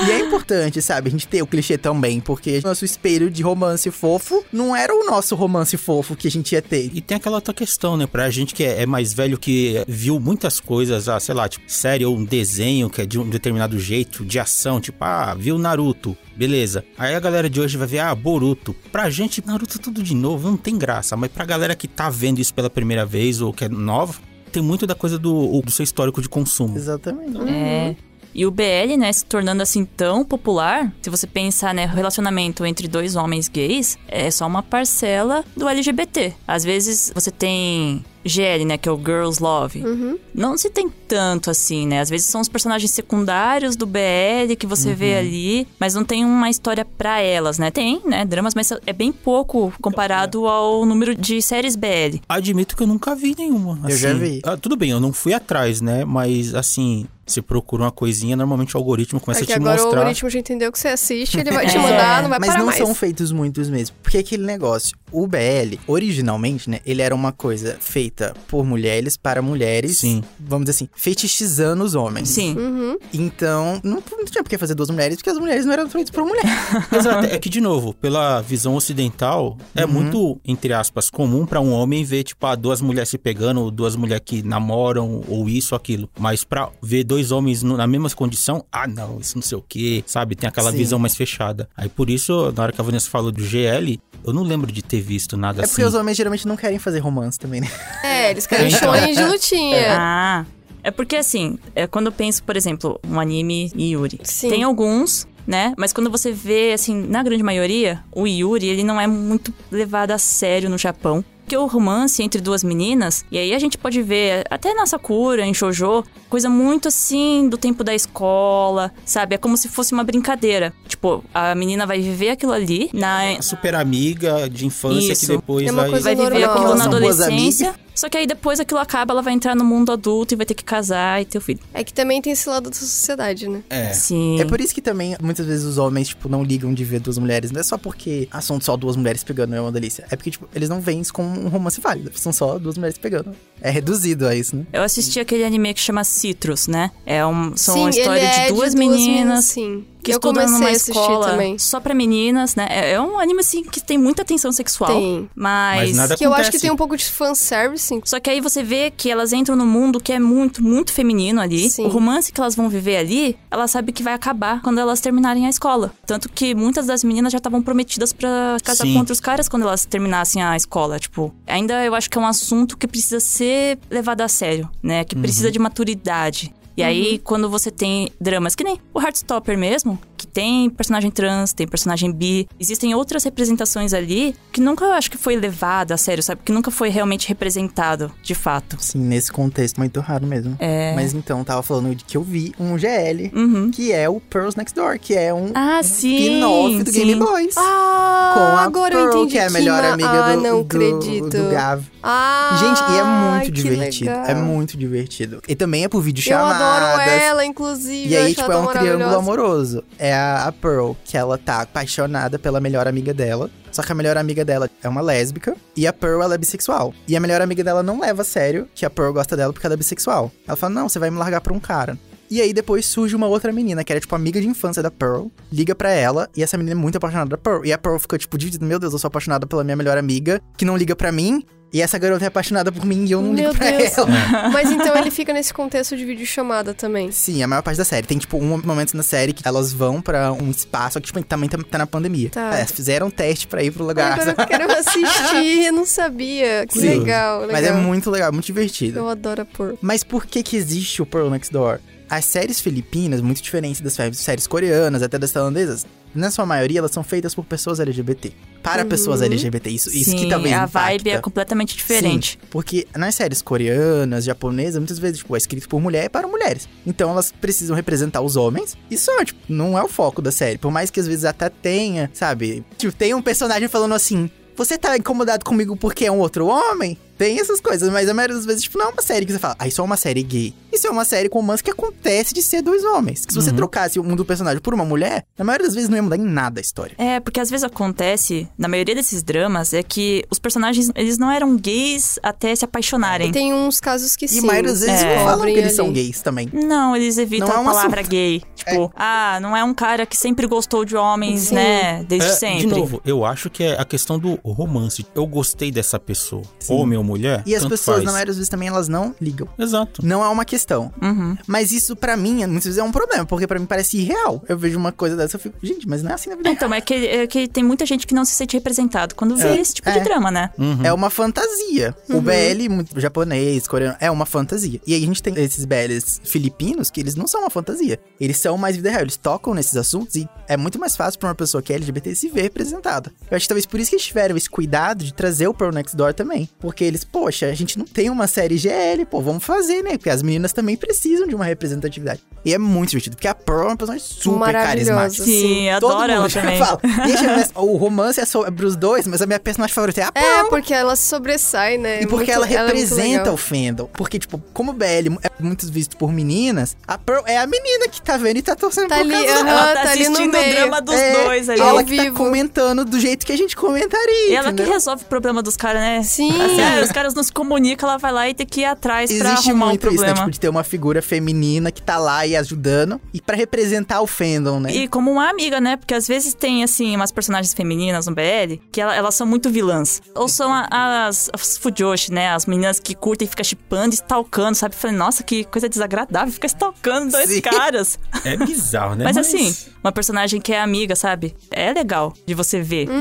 E é importante, sabe, a gente ter o clichê também, porque nosso espelho de romance fofo não era o nosso romance fofo que a gente ia ter. E tem aquela outra questão, né? Pra gente que é, é mais velho, que viu muitas coisas, ah, sei lá, tipo, série ou um desenho que é de um determinado jeito de ação, tipo, ah, viu Naruto, beleza. Aí a galera de hoje vai ver, ah, Boruto. Pra gente, Naruto tudo de novo, não tem graça. Mas pra galera que tá vendo isso pela primeira vez ou que é nova, tem muito da coisa do, do seu histórico de consumo. Exatamente. É. E o BL, né, se tornando assim tão popular, se você pensar, né, relacionamento entre dois homens gays, é só uma parcela do LGBT. Às vezes você tem GL, né, que é o Girls Love. Uhum. Não se tem tanto assim, né? Às vezes são os personagens secundários do BL que você vê ali, mas não tem uma história pra elas, né? Tem, né, dramas, mas é bem pouco comparado ao número de séries BL. Admito que eu nunca vi nenhuma. Eu já assim. vi. Ah, tudo bem, eu não fui atrás, né? Mas assim, você procura uma coisinha, normalmente o algoritmo começa É a te agora o mostrar. algoritmo já entendeu que você assiste, ele vai te É. mandar, não vai Mas não mais. são feitos muitos mesmo. Porque aquele negócio, o BL, originalmente, né, ele era uma coisa feita por mulheres para mulheres. Sim. Vamos dizer assim, fetichizando os homens. Sim. Uhum. Então, não, não tinha por que fazer duas mulheres, porque as mulheres não eram feitas por mulher. Exato, é que de novo, pela visão ocidental, é Uhum. muito, entre aspas, comum pra um homem ver, tipo, ah, duas mulheres se pegando, ou duas mulheres que namoram, ou isso, ou aquilo. Mas pra ver dois homens no- na mesma condição, ah, não, isso não sei o quê, sabe? Tem aquela Sim. visão mais fechada. Aí por isso, na hora que a Vanessa falou do GL, eu não lembro de ter visto nada É assim. porque os homens geralmente não querem fazer romance também, né? É, eles querem Então. shonen de lutinha. Ah. É porque assim, é quando eu penso, por exemplo, um anime Yuri. Sim. Tem alguns, né? Mas quando você vê, assim, na grande maioria, o Yuri, ele não é muito levado a sério no Japão. Porque o romance entre duas meninas, e aí a gente pode ver até na Sakura, em Shoujo, coisa muito assim do tempo da escola, sabe? É como se fosse uma brincadeira. Tipo, a menina vai viver aquilo ali na, Super amiga de infância Isso. que depois É uma vai. coisa vai viver normal. aquilo na adolescência. Só que aí depois aquilo acaba, ela vai entrar no mundo adulto e vai ter que casar e ter o filho. É que também tem esse lado da sociedade, né? É. Sim. É por isso que também, muitas vezes, os homens, tipo, não ligam de ver duas mulheres. Não é só porque ah, são só duas mulheres pegando, é uma delícia. É porque, tipo, eles não veem isso como um romance válido. São só duas mulheres pegando. É reduzido a isso, né? Eu assisti aquele anime que chama Citrus, né? É um, são sim, uma história ele é de duas meninas sim. Que eu estudam comecei numa a assistir escola também. só pra meninas, né? É, é um anime, assim, que tem muita tensão sexual. Tem. Mas... Mas nada- Que eu acho que acontece. tem um pouco de fanservice, sim. Só que aí você vê que elas entram no mundo que é muito, muito feminino ali. Sim. O romance que elas vão viver ali, ela sabe que vai acabar quando elas terminarem a escola. Tanto que muitas das meninas já estavam prometidas pra casar Sim. com outros caras quando elas terminassem a escola. Tipo, ainda eu acho que é um assunto que precisa ser levado a sério, né? Que precisa de maturidade. E aí, quando você tem dramas que nem o Heartstopper mesmo, tem personagem trans, tem personagem bi, existem outras representações ali que nunca eu acho que foi levado a sério, sabe? Que nunca foi realmente representado, de fato. Sim, nesse contexto, muito raro mesmo. É. Mas então, tava falando de que eu vi um GL, Uhum. que é o Pearls Next Door, que é um Ah, sim. spin-off do sim. Game Boys. Ah, com a agora Pearl, eu entendi que é a melhor na- amiga ah, do, não do, acredito. do Gav. Ah, Gente, e é muito que divertido. legal. É muito divertido. E também é por vídeo Eu chamadas. adoro ela, inclusive. E eu aí, tipo, é um triângulo amoroso. É a, a Pearl, que ela tá apaixonada pela melhor amiga dela. Só que a melhor amiga dela é uma lésbica. E a Pearl, ela é bissexual. E a melhor amiga dela não leva a sério que a Pearl gosta dela porque ela é bissexual. Ela fala, não, você vai me largar pra um cara. E aí depois surge uma outra menina, que era tipo amiga de infância da Pearl, liga pra ela, e essa menina é muito apaixonada da Pearl. E a Pearl fica tipo dividida, meu Deus, eu sou apaixonada pela minha melhor amiga, que não liga pra mim, e essa garota é apaixonada por mim e eu não Meu ligo pra Deus. ela. Mas então ele fica nesse contexto de videochamada também. Sim, a maior parte da série. Tem, tipo, um momento na série que elas vão pra um espaço que, tipo, também tá, tá na pandemia. Tá. É, fizeram um teste pra ir pro lugar. Agora eu quero assistir, eu não sabia. Que legal, legal. Mas é muito legal, muito divertido. Eu adoro a Pearl. Mas por que que existe o Pearl Next Door? As séries filipinas, muito diferentes das sé- séries coreanas, até das tailandesas, na sua maioria elas são feitas por pessoas LGBT. Para pessoas LGBT. Isso, isso que Sim, talvez a vibe impacta. é completamente diferente. Sim, porque nas séries coreanas, japonesas, muitas vezes, tipo, é escrito por mulher e para mulheres. Então elas precisam representar os homens e só, tipo, não é o foco da série. Por mais que às vezes até tenha, sabe? Tipo, tem um personagem falando assim. Você tá incomodado comigo porque é um outro homem? Tem essas coisas, mas a maioria das vezes, tipo, não é uma série que você fala, ah, isso é uma série gay. Isso é uma série com romance que acontece de ser dois homens. Que se você trocasse um do personagem por uma mulher, na maioria das vezes não ia mudar em nada a história. É, porque às vezes acontece, na maioria desses dramas, é que os personagens, eles não eram gays até se apaixonarem. Tem uns casos que E sim. a maioria das vezes é. não falam que eles são ali. gays também. Não, eles evitam Não é a palavra assunto. gay. Tipo, ah, não é um cara que sempre gostou de homens, Sim. né? Desde É, sempre. De novo, eu acho que é a questão do romance. Eu gostei dessa pessoa. Sim. Homem ou mulher. E as pessoas, faz. na maioria das vezes, também elas não ligam. Exato. Não é uma questão. Uhum. Mas isso, pra mim, muitas vezes é um problema, porque pra mim parece irreal. Eu vejo uma coisa dessa, eu fico, gente, mas não é assim na vida. Então, é que, é que tem muita gente que não se sente representado quando vê É. esse tipo É. de drama, né? Uhum. É uma fantasia. O BL muito japonês, coreano, é uma fantasia. E aí a gente tem esses BLs filipinos que eles não são uma fantasia. Eles são mais vida real, eles tocam nesses assuntos e é muito mais fácil pra uma pessoa que é LGBT se ver representada. Eu acho que talvez por isso que eles tiveram esse cuidado de trazer o Pearl Next Door também. Porque eles, poxa, a gente não tem uma série GL, pô, vamos fazer, né? Porque as meninas também precisam de uma representatividade. E é muito divertido, porque a Pearl é uma personagem super carismática. Sim, adoro mundo ela também. fala. E o romance é sobre os dois, mas a minha personagem favorita é a Pearl. É, porque ela sobressai, né? E porque Muito- ela é representa legal. o fandom. Porque, tipo, como o BL é muito visto por meninas, a Pearl é a menina que tá vendo e tá torcendo Tá por ali, causa aham, dela. Ela tá, tá ali no assistindo o meio. drama dos É, dois ali. Ela que tá comentando do jeito que a gente comentaria, E ela que entendeu? resolve o problema dos caras, né? Sim. Assim, ah, os caras não se comunicam, ela vai lá e tem que ir atrás pra Existe arrumar um muito isso, né? problema. Tipo, de ter uma figura feminina que tá lá e ajudando. E pra representar o fandom, né? E como uma amiga, né? Porque às vezes tem, assim, umas personagens femininas no BL que ela- elas são muito vilãs. Ou são a- as, as fujoshi, né? As meninas que curtem e ficam chipando, stalkando, sabe? Falei, nossa, que coisa desagradável, fica stalkando dois Sim. caras. É bizarro, né? Mas, assim, uma personagem que é amiga, sabe? É legal de você ver. Uhum.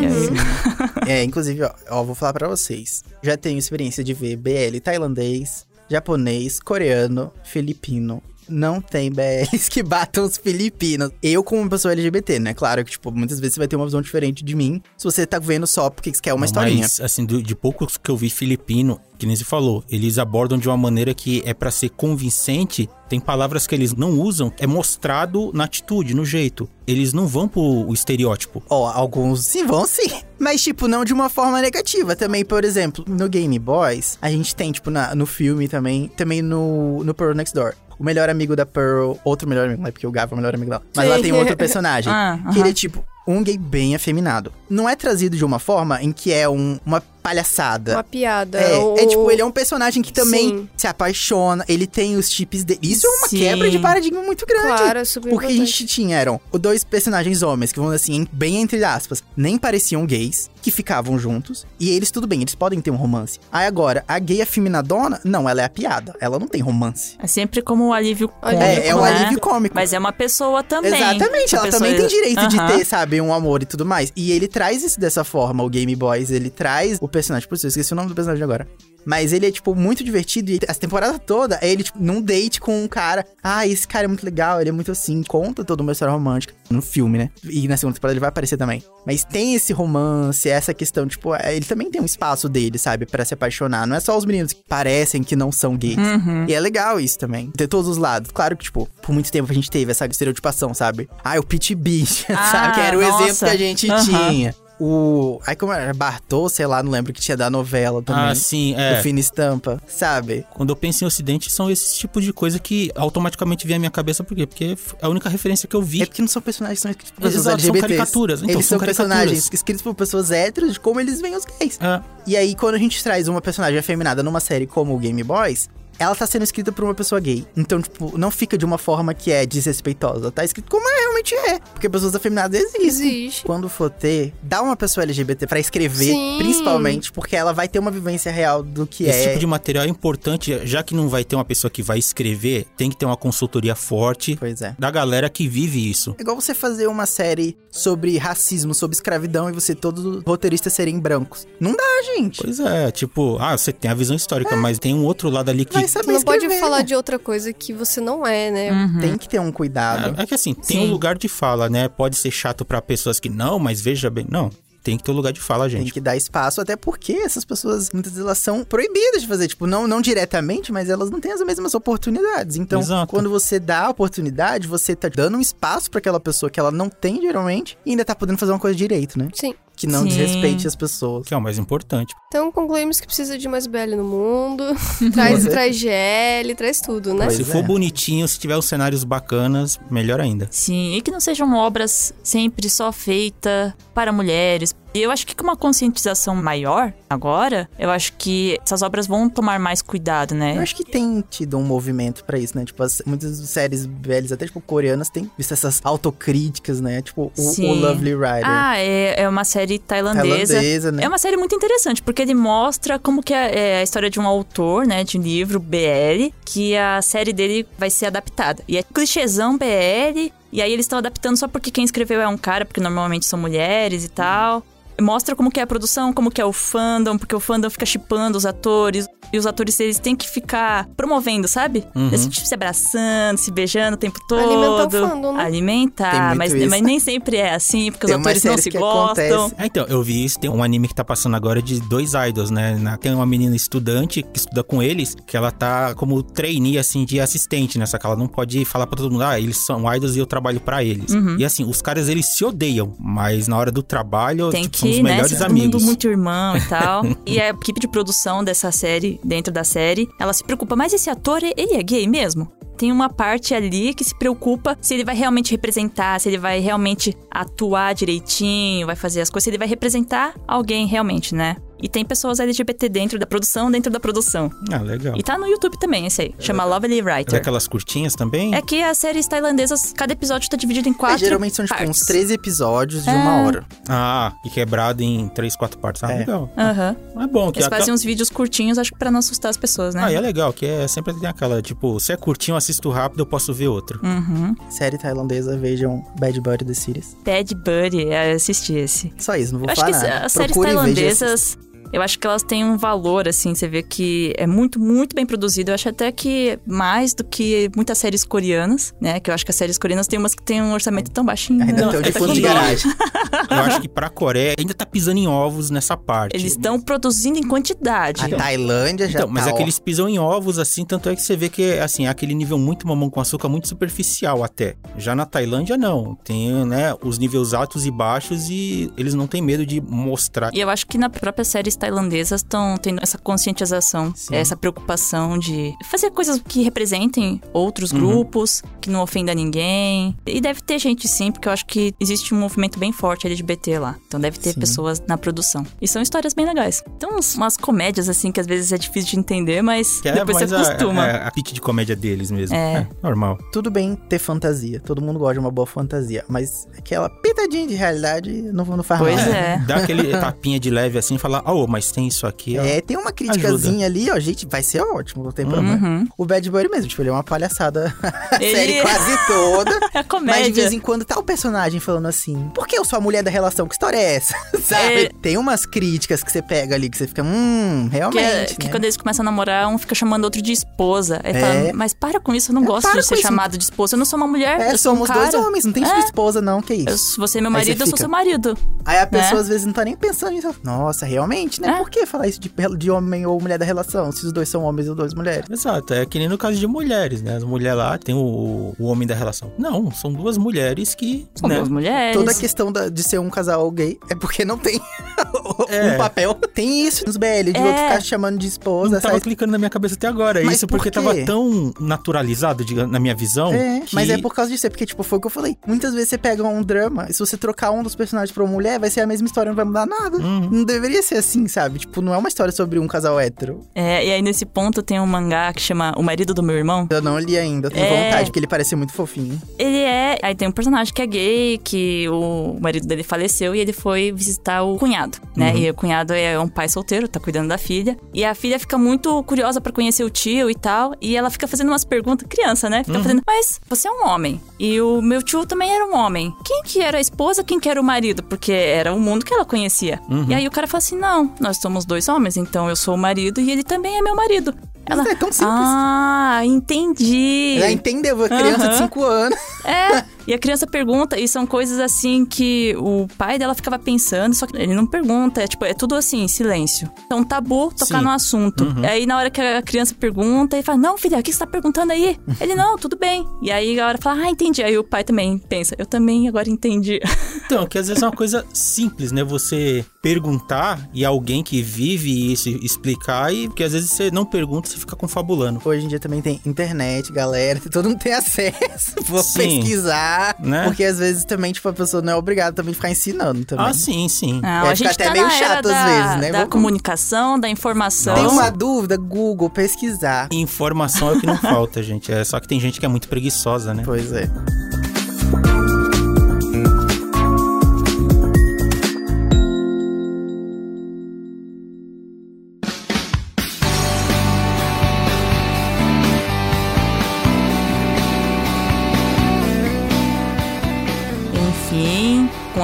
Aí- É, inclusive, ó, ó, vou falar pra vocês. Já tenho experiência de ver BL tailandês, japonês, coreano, filipino. Não tem BLs que batam os filipinos. Eu, como uma pessoa LGBT, né? Claro que, tipo, muitas vezes você vai ter uma visão diferente de mim se você tá vendo só porque quer uma historinha. Mas, assim, do- de poucos que eu vi filipino, que nem se falou, eles abordam de uma maneira que é pra ser convincente. Tem palavras que eles não usam, é mostrado na atitude, no jeito. Eles não vão pro estereótipo. Ó, alguns sim vão sim. Mas, tipo, não de uma forma negativa. Também, por exemplo, no Game Boys, a gente tem, tipo, na- no filme também, também no, no Pearl Next Door. O melhor amigo da Pearl, outro melhor amigo, não é porque o Gav é o melhor amigo dela. Mas lá Sim. tem outro personagem. Ah, que aham. ele é, tipo, um gay bem afeminado. Não é trazido de uma forma em que é um- uma palhaçada. Uma piada. É, ou- é tipo, ele é um personagem que também Sim. se apaixona, ele tem os chips dele. Isso é uma Sim. quebra de paradigma muito grande. Claro, é super Porque a importante. gente tinha, eram os dois personagens homens, que vão assim, bem entre aspas, nem pareciam gays, que ficavam juntos, e eles, tudo bem, eles podem ter um romance. Aí agora, a gay afeminadona, não, ela é a piada, ela não tem romance. É sempre como um alívio cômico, É, é um né? alívio cômico. Mas é uma pessoa também. Exatamente, Uma ela também tem direito de Aham. ter, sabe, um amor e tudo mais. E ele traz isso dessa forma, o Game Boys, ele traz o personagem, por isso eu esqueci o nome do personagem agora. Mas ele é, tipo, muito divertido e essa temporada toda é ele, tipo, num date com um cara. Ah, esse cara é muito legal, ele é muito assim, conta toda uma história romântica. No filme, né? E na segunda temporada ele vai aparecer também. Mas tem esse romance, essa questão, tipo, é, ele também tem um espaço dele, sabe, Pra se apaixonar. Não é só os meninos que parecem que não são gays. Uhum. E é legal isso também. Ter todos os lados. Claro que, tipo, por muito tempo a gente teve essa estereotipação, sabe? Ah, o Pit Beach, Ah, sabe? Que era o nossa. exemplo que a gente Aham. tinha. O. Ai, como era? Bartô, sei lá, não lembro que tinha da novela também. Ah, sim, é. Do Fina Estampa, sabe? Quando eu penso em Ocidente, são esses tipos de coisa que automaticamente vem à minha cabeça. Por quê? Porque é a única referência que eu vi. É porque não são personagens que são escritos por pessoas Exato, são LGBTs. caricaturas. Então, eles são são, personagens escritos por pessoas héteros de como eles veem os gays. É, E aí, quando a gente traz uma personagem afeminada numa série como o Game Boys, ela tá sendo escrita por uma pessoa gay. Então, tipo, não fica de uma forma que é desrespeitosa. Tá escrito como é, realmente é. Porque pessoas afeminadas existem. Existe. Quando for ter, dá uma pessoa LGBT pra escrever, Sim. principalmente, porque ela vai ter uma vivência real do que Esse é. tipo de material é importante, já que não vai ter uma pessoa que vai escrever, tem que ter uma consultoria forte Pois é. da galera que vive isso. É igual você fazer uma série sobre racismo, sobre escravidão e você todos os roteiristas serem brancos. Não dá, gente. Pois é, tipo, ah, você tem a visão histórica, mas tem um outro lado ali que. Vai saber Tu não pode escrever. falar de outra coisa que você não é, né? Uhum. Tem que ter um cuidado. É, é que assim, tem Sim. um lugar de fala, né? Pode ser chato pra pessoas que não, mas veja bem. Não, tem que ter um lugar de fala, Tem gente. que dar espaço, até porque essas pessoas, muitas vezes, elas são proibidas de fazer. Tipo, não, não diretamente, mas elas não têm as mesmas oportunidades. Então, Exato. quando você dá a oportunidade, você tá dando um espaço pra aquela pessoa que ela não tem geralmente e ainda tá podendo fazer uma coisa direito, né? Sim. Que não Sim. desrespeite as pessoas. Que é o mais importante. Então concluímos que precisa de mais BL no mundo. traz, Você- traz GL, traz tudo, né? Pois se é. for bonitinho, se tiver os cenários bacanas, melhor ainda. Sim, e que não sejam obras sempre só feitas para mulheres, E eu acho que com uma conscientização maior agora, eu acho que essas obras vão tomar mais cuidado, Eu né? acho que tem tido um movimento pra isso, né? Tipo, as- muitas séries velhas, até tipo coreanas, têm visto essas autocríticas, né? Tipo, o, o Lovely Rider. Ah, é, é uma série tailandesa. tailandesa, né? É uma série muito interessante, porque ele mostra como que é, é a história de um autor, né, de um livro BL, que a série dele vai ser adaptada. E é clichêzão BL, e aí eles estão adaptando só porque quem escreveu é um cara, porque normalmente são mulheres e tal. Mostra como que é a produção, como que é o fandom, porque o fandom fica chipando os atores. E os atores, eles têm que ficar promovendo, sabe? Uhum. Eles, tipo, se abraçando, se beijando o tempo todo. Alimentar o fandom, né? Alimentar, mas, mas nem sempre é assim, porque Tem os atores não se que gostam. É, então, eu vi isso, tem um anime que tá passando agora de dois idols, né? Tem uma menina estudante que estuda com eles, que ela tá como trainee, assim, de assistente, né? Só que ela não pode falar pra todo mundo, ah, eles são idols e eu trabalho pra eles. Uhum. E assim, os caras, eles se odeiam, mas na hora do trabalho, Tem tipo, são que, né? todo mundo muito irmão e tal. e a equipe de produção dessa série, dentro da série, ela se preocupa, mas esse ator, ele é gay mesmo? Tem uma parte ali que se preocupa se ele vai realmente representar, se ele vai realmente atuar direitinho, vai fazer as coisas, se ele vai representar alguém realmente, né? E tem pessoas LGBT dentro da produção, dentro da produção. Ah, legal. E tá no YouTube também, esse aí. Chama Lovely É Writer. aquelas curtinhas também? É que as séries tailandesas, cada episódio tá dividido em É, quatro geralmente são tipo uns partes. 13 episódios de É. uma hora. Ah, e quebrado em três, quatro partes. Ah, É. legal. Aham. É bom que Eles aquela- fazem uns vídeos curtinhos, acho que pra não assustar as pessoas, né? Ah, e é legal, que é sempre tem aquela, tipo, se é curtinho, eu assisto rápido, eu posso ver outro. Uhum. Série tailandesa, vejam Bad Buddy The Series. Bad Buddy, é, eu assisti esse. Só isso, não vou Eu acho falar que nada. as séries Procure, veja, tailandesas, eu acho que elas têm um valor, assim, você vê que é muito, muito bem produzido. Eu acho até que mais do que muitas séries coreanas, né? Que eu acho que as séries coreanas tem umas que tem um orçamento tão baixinho. Ainda né? tem o de Tá fundo com de garagem. Eu acho que pra Coreia ainda tá pisando em ovos nessa parte. Eles estão produzindo em quantidade. A Tailândia já Então, mas tá, é que ó. eles pisam em ovos, assim, tanto é que você vê que, assim, é aquele nível muito mamão com açúcar, muito superficial até. Já na Tailândia, não. Tem, né, os níveis altos e baixos e eles não têm medo de mostrar. E eu acho que nas próprias séries tailandesas estão tendo essa conscientização, Sim. essa preocupação de fazer coisas que representem outros Uhum. grupos, que não ofenda ninguém. E deve ter gente sim, porque eu acho que existe um movimento bem forte LGBT lá. Então deve ter Sim. pessoas na produção. E são histórias bem legais. Então umas comédias assim que às vezes é difícil de entender, mas Que é depois mais você a, acostuma. é a pitch de comédia deles mesmo. É. normal. Tudo bem ter fantasia. Todo mundo gosta de uma boa fantasia. Mas aquela pitadinha de realidade não, não faz Pois mal. é. Dá aquele tapinha de leve assim e falar, oh, mas tem isso aqui, ó. É, tem uma criticazinha ali, ó, gente, vai ser ótimo, não tem problema. Uhum. O Bad Buddy mesmo, tipo, ele é uma palhaçada a Ele- série quase toda. É a Mas de comédia. vez em quando tá o personagem falando assim: Por que eu sou a mulher da relação? Que história é essa? Sabe? É. Tem umas críticas que você pega ali que você fica, hum, Que, realmente. é- que né? quando eles começam a namorar, um fica chamando outro de esposa. Aí É. fala, mas para com isso, eu não É, gosto de ser com isso. chamado de esposa. Eu não sou uma mulher, É, eu sou um somos cara. dois homens, não tem sua É. esposa, não, que Eu, isso. se você é meu marido, eu sou seu marido. Aí a pessoa né? às vezes não tá nem pensando nisso. Nossa, realmente, né? É. Por que falar isso de, de homem ou mulher da relação? Se os dois são homens ou duas mulheres. Exato, é que nem no caso de mulheres, né? As mulheres lá tem o, o homem da relação. Não, são duas mulheres que. São né? duas mulheres. Toda a questão da- de ser um casal gay é porque não tem É. um papel. Tem isso nos BL, de É. outro ficar chamando de esposa. Não tava sai- clicando na minha cabeça até agora. Mas isso por porque quê? tava tão naturalizado, diga- na minha visão. É, que- mas é por causa disso, é porque, tipo, foi o que eu falei. Muitas vezes você pega um drama, e se você trocar um dos personagens pra uma mulher, vai ser a mesma história, não vai mudar nada. Uhum. Não deveria ser assim, sabe? Tipo, não é uma história sobre um casal hétero. É, e aí nesse ponto tem um mangá que chama O Marido do Meu Irmão. Eu não li ainda, tenho É. vontade, porque ele parece muito fofinho. Ele é. Aí tem um personagem que é gay, que o marido dele faleceu e ele foi visitar o cunhado, né? Uhum. E o cunhado é um pai solteiro, tá cuidando da filha. E a filha fica muito curiosa pra conhecer o tio e tal. E ela fica fazendo umas perguntas, criança, né? Uhum. Fica fazendo, mas você é um homem. E o meu tio também era um homem. Quem que era a esposa, quem que era o marido? Porque era o mundo que ela conhecia. Uhum. E aí o cara fala assim: não, nós somos dois homens, então eu sou o marido e ele também é meu marido. Ela, é tão simples. Ah, entendi. Ela entendeu, criança de Aham. 5 anos. É, e a criança pergunta, e são coisas assim que o pai dela ficava pensando, só que ele não pergunta, é tipo, é tudo assim, silêncio. É um tabu tocar Sim. no assunto. Aí na hora que a criança pergunta, ele fala, não, filha, o que você tá perguntando aí? ele, não, tudo bem. E aí a hora fala, ah, entendi. Aí o pai também pensa, eu também agora entendi. Então, que às vezes é uma coisa simples, né? Você perguntar e alguém que vive isso explicar, e porque às vezes você não pergunta, você fica confabulando. Hoje em dia também tem internet, galera, todo mundo tem acesso. Vou Sim. pesquisar. Né? Porque às vezes também, tipo, a pessoa não é obrigada também a ficar ensinando também. Ah, sim, sim. Não, Vai a ficar gente até tá meio chato às da, vezes, né? da Vamos- comunicação, da informação. Tem uma dúvida? Google, pesquisar. Informação é o que não falta, gente. É só que tem gente que é muito preguiçosa, né? Pois é.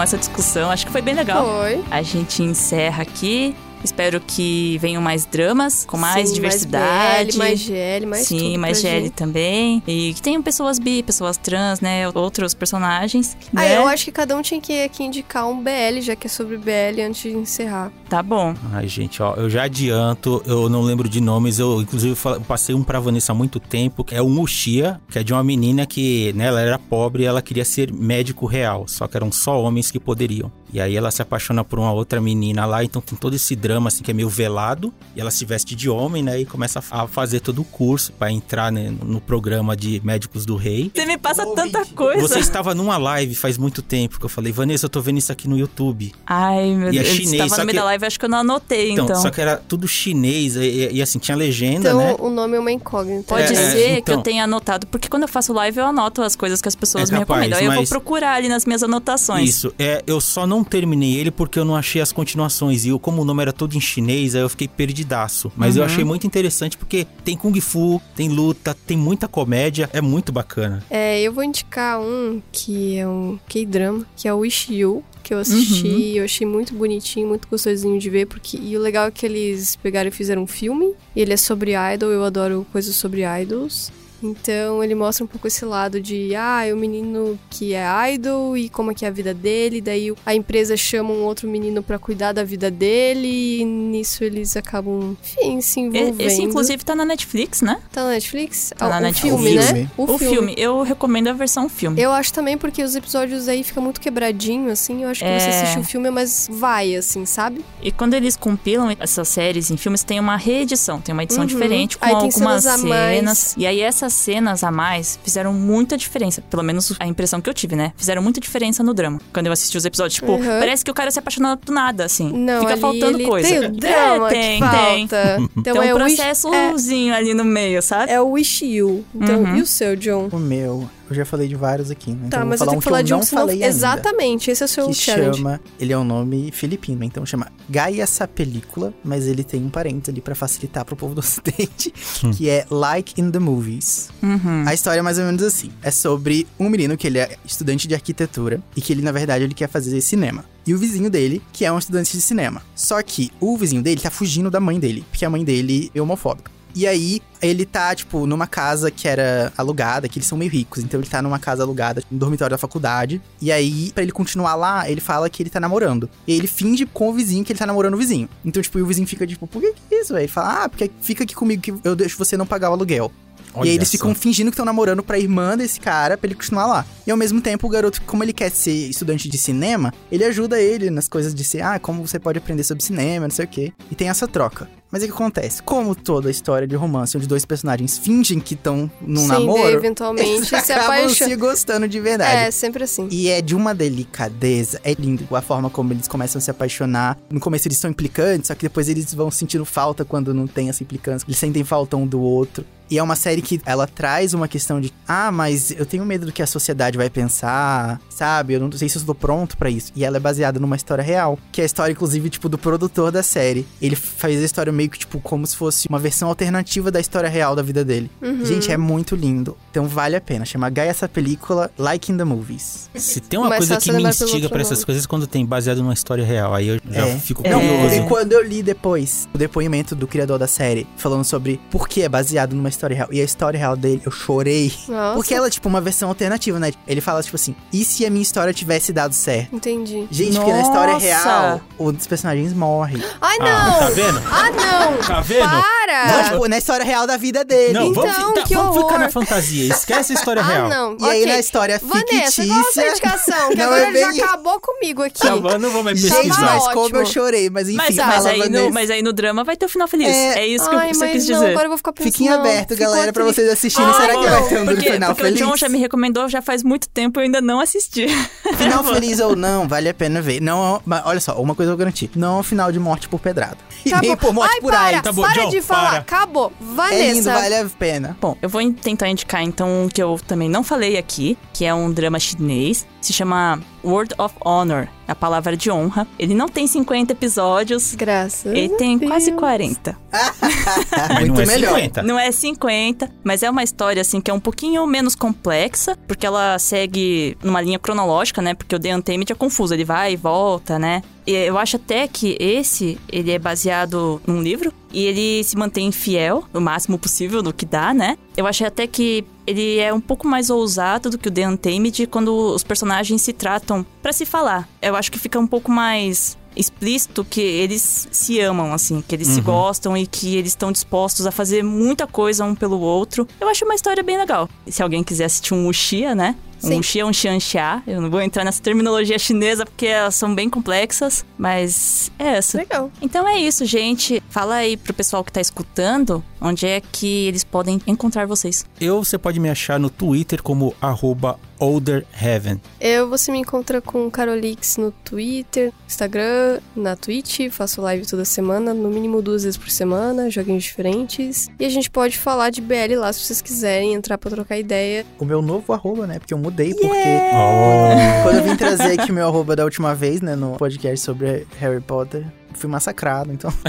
Essa discussão, acho que foi bem legal. Foi. A gente encerra aqui. Espero que venham mais dramas, com mais Sim, diversidade. Mais BL, mais GL, mais Sim, tudo mais GL gente. também. E que tenham pessoas bi, pessoas trans, né? Outros personagens. Ah, né? eu acho que cada um tinha que aqui indicar um BL, já que é sobre BL, antes de encerrar. Tá bom. Ai, gente, ó, eu já adianto, eu não lembro de nomes, eu inclusive passei um pra Vanessa há muito tempo, que é o Muxia, que é de uma menina que, né, ela era pobre e ela queria ser médico real, só que eram só homens que poderiam. E aí ela se apaixona por uma outra menina lá, então tem todo esse drama, assim, que é meio velado, e ela se veste de homem, né, e começa a fazer todo o curso pra entrar, né, no programa de médicos do rei. Você me passa tanta coisa. Você estava numa live faz muito tempo que eu falei, Vanessa, eu tô vendo isso aqui no YouTube. Ai, meu E é Deus. chinês, Tava só no meio que- da live, acho que eu não anotei, Então, então. só que era tudo chinês, e, e- e, assim, tinha legenda, Então, né? o nome é uma incógnita. Pode É, ser que então. eu tenha anotado, porque quando eu faço live eu anoto as coisas que as pessoas É me recomendam. Aí eu vou mas- procurar ali nas minhas anotações. Isso, é, eu só não terminei ele porque eu não achei as continuações. E eu, como o nome era todo em chinês, aí eu fiquei perdidaço. Mas eu Uhum. achei muito interessante porque tem Kung Fu, tem luta, tem muita comédia, é muito bacana. É, eu vou indicar um que é um K-drama, que é o Wish You, que eu assisti, Uhum. eu achei muito bonitinho, muito gostosinho de ver, porque e o legal é que eles pegaram e fizeram um filme, e ele é sobre idol, eu adoro coisas sobre idols. Então ele mostra um pouco esse lado de, ah, é o menino que é idol e como é que é a vida dele, daí a empresa chama um outro menino pra cuidar da vida dele e nisso eles acabam, enfim, se envolvendo. Esse, inclusive, tá na Netflix, né? Tá na Netflix? Tá Ah, na o Netflix. filme, O né? filme. O, filme. Eu recomendo a versão filme. Eu acho também porque os episódios aí fica muito quebradinho, assim. Eu acho que É. você assiste o filme, mas vai, assim, sabe? E quando eles compilam essas séries em filmes, tem uma reedição, tem uma edição Uhum. diferente com Aí tem algumas cenas cenas. E aí essas cenas a mais fizeram muita diferença. Pelo menos a impressão que eu tive, né? Fizeram muita diferença no drama. Quando eu assisti os episódios, tipo, Uhum. parece que o cara se apaixonou do nada, assim. Não, Fica ali, faltando ele coisa. Tem o drama é, tem, que tem. falta. Então tem é um o Wish, processozinho ali no meio, sabe? é o Wish You. Então, Uhum. e o seu, John? O meu, eu já falei de vários aqui, né? Então Tá, eu vou mas eu falar tenho um que falar eu de um não que falei ainda. Exatamente, esse é o seu que challenge. chama, ele é um nome filipino, então chama Gaia essa película, mas ele tem um parênteses ali pra facilitar pro povo do ocidente, que é Like in the Movies. Uhum. A história é mais ou menos assim. É sobre um menino que ele é estudante de arquitetura e que ele, na verdade, ele quer fazer cinema. E o vizinho dele, que é um estudante de cinema. Só que o vizinho dele tá fugindo da mãe dele, porque a mãe dele é homofóbica. E aí, ele tá, tipo, numa casa que era alugada, que eles são meio ricos. Então, ele tá numa casa alugada, no dormitório da faculdade. E aí, pra ele continuar lá, ele fala que ele tá namorando. E ele finge com o vizinho que ele tá namorando o vizinho. Então, tipo, e o vizinho fica, tipo, por que que é isso, velho? Ele fala, ah, porque fica aqui comigo que eu deixo você não pagar o aluguel. e Olha aí eles só. ficam fingindo que estão namorando pra irmã desse cara, pra ele continuar lá. E ao mesmo tempo, o garoto, como ele quer ser estudante de cinema, ele ajuda ele nas coisas de ser, ah, como você pode aprender sobre cinema, não sei o quê. E tem essa troca. Mas o que acontece? Como toda história de romance onde dois personagens fingem que estão num Sim, namoro, daí, eventualmente se acabam apaixona. se gostando de verdade. É, sempre assim. E é de uma delicadeza, é lindo a forma como eles começam a se apaixonar. No começo eles são implicantes, só que depois eles vão sentindo falta quando não tem essa implicância. Eles sentem falta um do outro. E é uma série que ela traz uma questão de, ah, mas eu tenho medo do que a sociedade vai pensar, sabe? Eu não sei se eu estou pronto pra isso. E ela é baseada numa história real, que é a história inclusive tipo do produtor da série. Ele faz a história meio que tipo como se fosse uma versão alternativa da história real da vida dele. Uhum. Gente, é muito lindo. Então vale a pena. Chama Gaia essa película Like in the Movies. Se tem uma Mas coisa que me instiga pra essas coisas é quando tem baseado numa história real. Aí eu já É. fico Não, curioso. e quando eu li depois o depoimento do criador da série, falando sobre por que é baseado numa história real, e a história real dele, eu chorei. Nossa, Porque ela é tipo uma versão alternativa, né? Ele fala tipo assim: e se a minha história tivesse dado certo? entendi. Gente, porque na história Nossa! real, um dos personagens morre. Ai, Ah, não! tá vendo? Ah, não! Tá vendo? Não, Para! tipo, na história real da vida dele. Não, vamos, Então, fi- tá, que vamos ficar na fantasia. Esquece a história real. Ah, não. E aí ok. na história Vanessa, fictícia. qual a sua indicação? Que Não, agora é ele bem- já acabou comigo aqui. Tá bom, eu não vou mais Gente, pesquisar. mas ótimo. como eu chorei, mas enfim, Mas, fala, mas, aí no, Vanessa. mas aí no drama vai ter o final feliz. É, É, isso que Ai, você mas quis não, dizer. agora eu vou ficar pensando. Fiquem não. abertos aberto, galera, pra vocês assistirem. Será que vai não, ter um Porque, final porque feliz? o John já me recomendou já faz muito tempo eu ainda não assisti. Final feliz ou não, vale a pena ver. Não, mas olha só, uma coisa eu garanti. Não é um final de morte por pedrada. E nem por morte Ai, por para, AIDS. Tá bom, para John, de falar. para. Acabou. Vanessa. É lindo, vale a pena. Bom, eu vou tentar indicar então um que eu também não falei aqui, que é um drama chinês, se chama Word of Honor, a palavra de honra. Ele não tem 50 episódios, Graças ele tem quase Deus. 40. Mas Muito não é melhor. 50. Não é 50, mas é uma história assim que é um pouquinho menos complexa, porque ela segue numa linha cronológica, né? Porque o The Untamed é confuso, ele vai e volta, né? Eu acho até que esse, ele é baseado num livro e ele se mantém fiel o máximo possível no que dá, né? Eu achei até que ele é um pouco mais ousado do que o The Untamed quando os personagens se tratam pra se falar. Eu acho que fica um pouco mais explícito que eles se amam, assim, que eles se gostam e que eles estão dispostos a fazer muita coisa um pelo outro. Eu acho uma história bem legal. Se alguém quiser assistir um Wuxia, né? Um Sim. Wuxia, um Xianxia. Eu não vou entrar nessa terminologia chinesa porque elas são bem complexas, mas é essa. Legal. Então é isso, gente. Fala aí pro pessoal que tá escutando onde é que eles podem encontrar vocês. Eu, você pode me achar no Twitter como arroba olderheaven. Eu, você me encontra com Carolix no Twitter, Instagram, na Twitch, faço live toda semana, no mínimo duas vezes por semana, joguinhos diferentes. E a gente pode falar de BL lá se vocês quiserem entrar pra trocar ideia. O meu novo arroba, né? Porque eu mudei, porque Oh. quando eu vim trazer aqui o meu arroba da última vez, né? No podcast sobre Harry Potter, fui massacrado, então...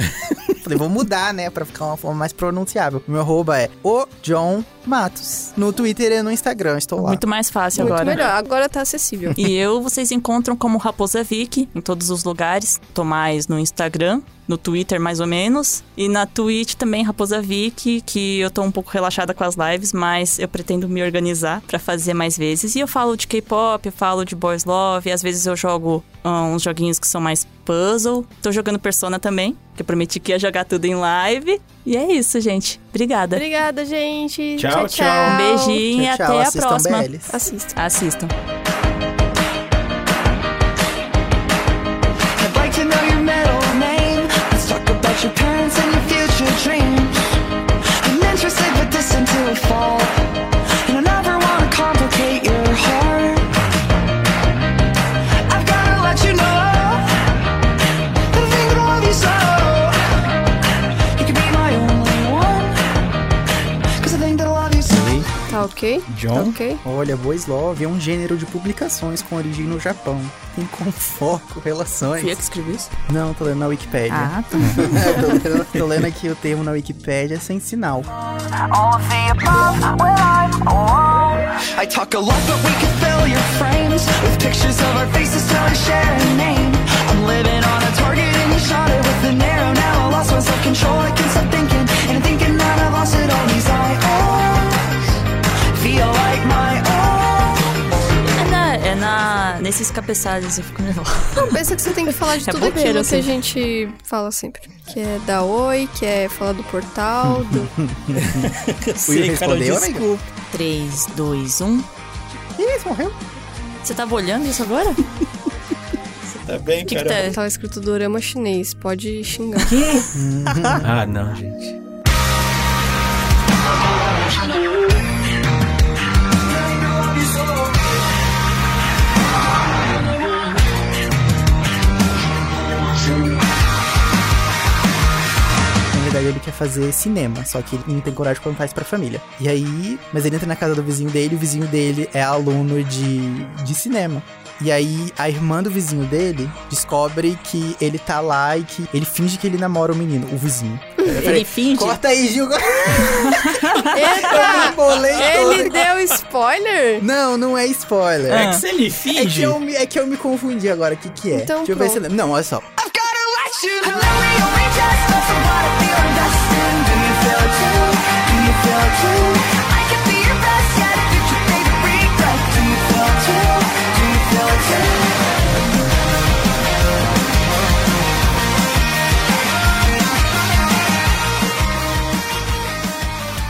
Falei, vou mudar, né? Pra ficar uma forma mais pronunciável. Meu arroba é o John Matos. No Twitter e no Instagram, estou lá. Muito mais fácil Muito agora. melhor, agora tá acessível. E eu, vocês encontram como Raposa Vic em todos os lugares. Tô mais no Instagram, no Twitter mais ou menos. E na Twitch também, Raposa Vic, que eu tô um pouco relaxada com as lives, mas eu pretendo me organizar pra fazer mais vezes. E eu falo de K-pop, eu falo de Boys Love, às vezes eu jogo uns joguinhos que são mais puzzle. Tô jogando Persona também, que eu prometi que ia jogar tudo em live. E é isso, gente. Obrigada. Obrigada, gente. Tchau, tchau. Um beijinho e Tchau, tchau. até a Assistam próxima. BLs. Assistam. I'd like to know your middle name. Let's talk about your parents and your future dreams. I'm interested but distant to a ok? Tá John? ok? Olha, Boys Love é um gênero de publicações com origem no Japão. Tem como foco relações. Fui eu que escrevi isso? Não, tô lendo na Wikipédia. Ah, tá. tô, lendo, tô lendo aqui o termo na Wikipédia sem sinal. All of the above when I'm alone. I talk a lot, but we can fill your frames with pictures of our faces telling share a name. I'm living on na, nesses cabeçalhos eu fico nervosa. Não, pensa que você tem que falar de É tudo bobeira, aquilo que a assim. gente fala sempre. Que é dar oi, que é falar do portal, do... Carol, respondeu, amiga? desculpa. 3, 2, 1. Ih, morreu. Você tava olhando isso agora? Tá bem, Que que Carol. tá- Tava escrito dorama chinês, pode xingar. Ah, não, gente. Verdade, ele quer fazer cinema, só que ele não tem coragem quando faz pra família. E aí, mas ele entra na casa do vizinho dele, e o vizinho dele é aluno de, de cinema. E aí, a irmã do vizinho dele descobre que ele tá lá e que ele finge que ele namora o menino, o vizinho. Ele finge. Corta aí, Gil. Ele deu spoiler? Não, não é spoiler. É que se ele É que, finge. eu me, é que eu me confundi agora, o que que é? Então Deixa eu ver se. Não, olha só. I've gotta let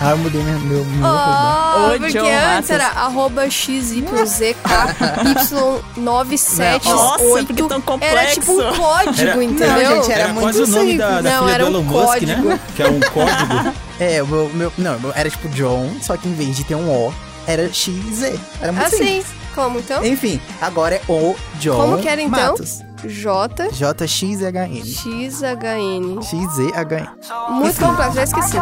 Ah, eu mudei meu, meu, meu Oh, Ô, porque John antes Matos. era arroba XYZKY978. Nossa, porque tão Era tipo um código, Era- entendeu? Não, gente, era Era, muito quase o nome da, simples. da Não, filha era do um Elon Musk, código. né? Que é um código. É, o meu, meu. Não, era tipo John, só que em vez de ter um O, era XZ. Era muito Assim, simples. como então? Enfim, agora é o John Como que era, então? Matos. J, J-X-H-N. XHN. X-Z-H-N. Muito complexo, já esqueci.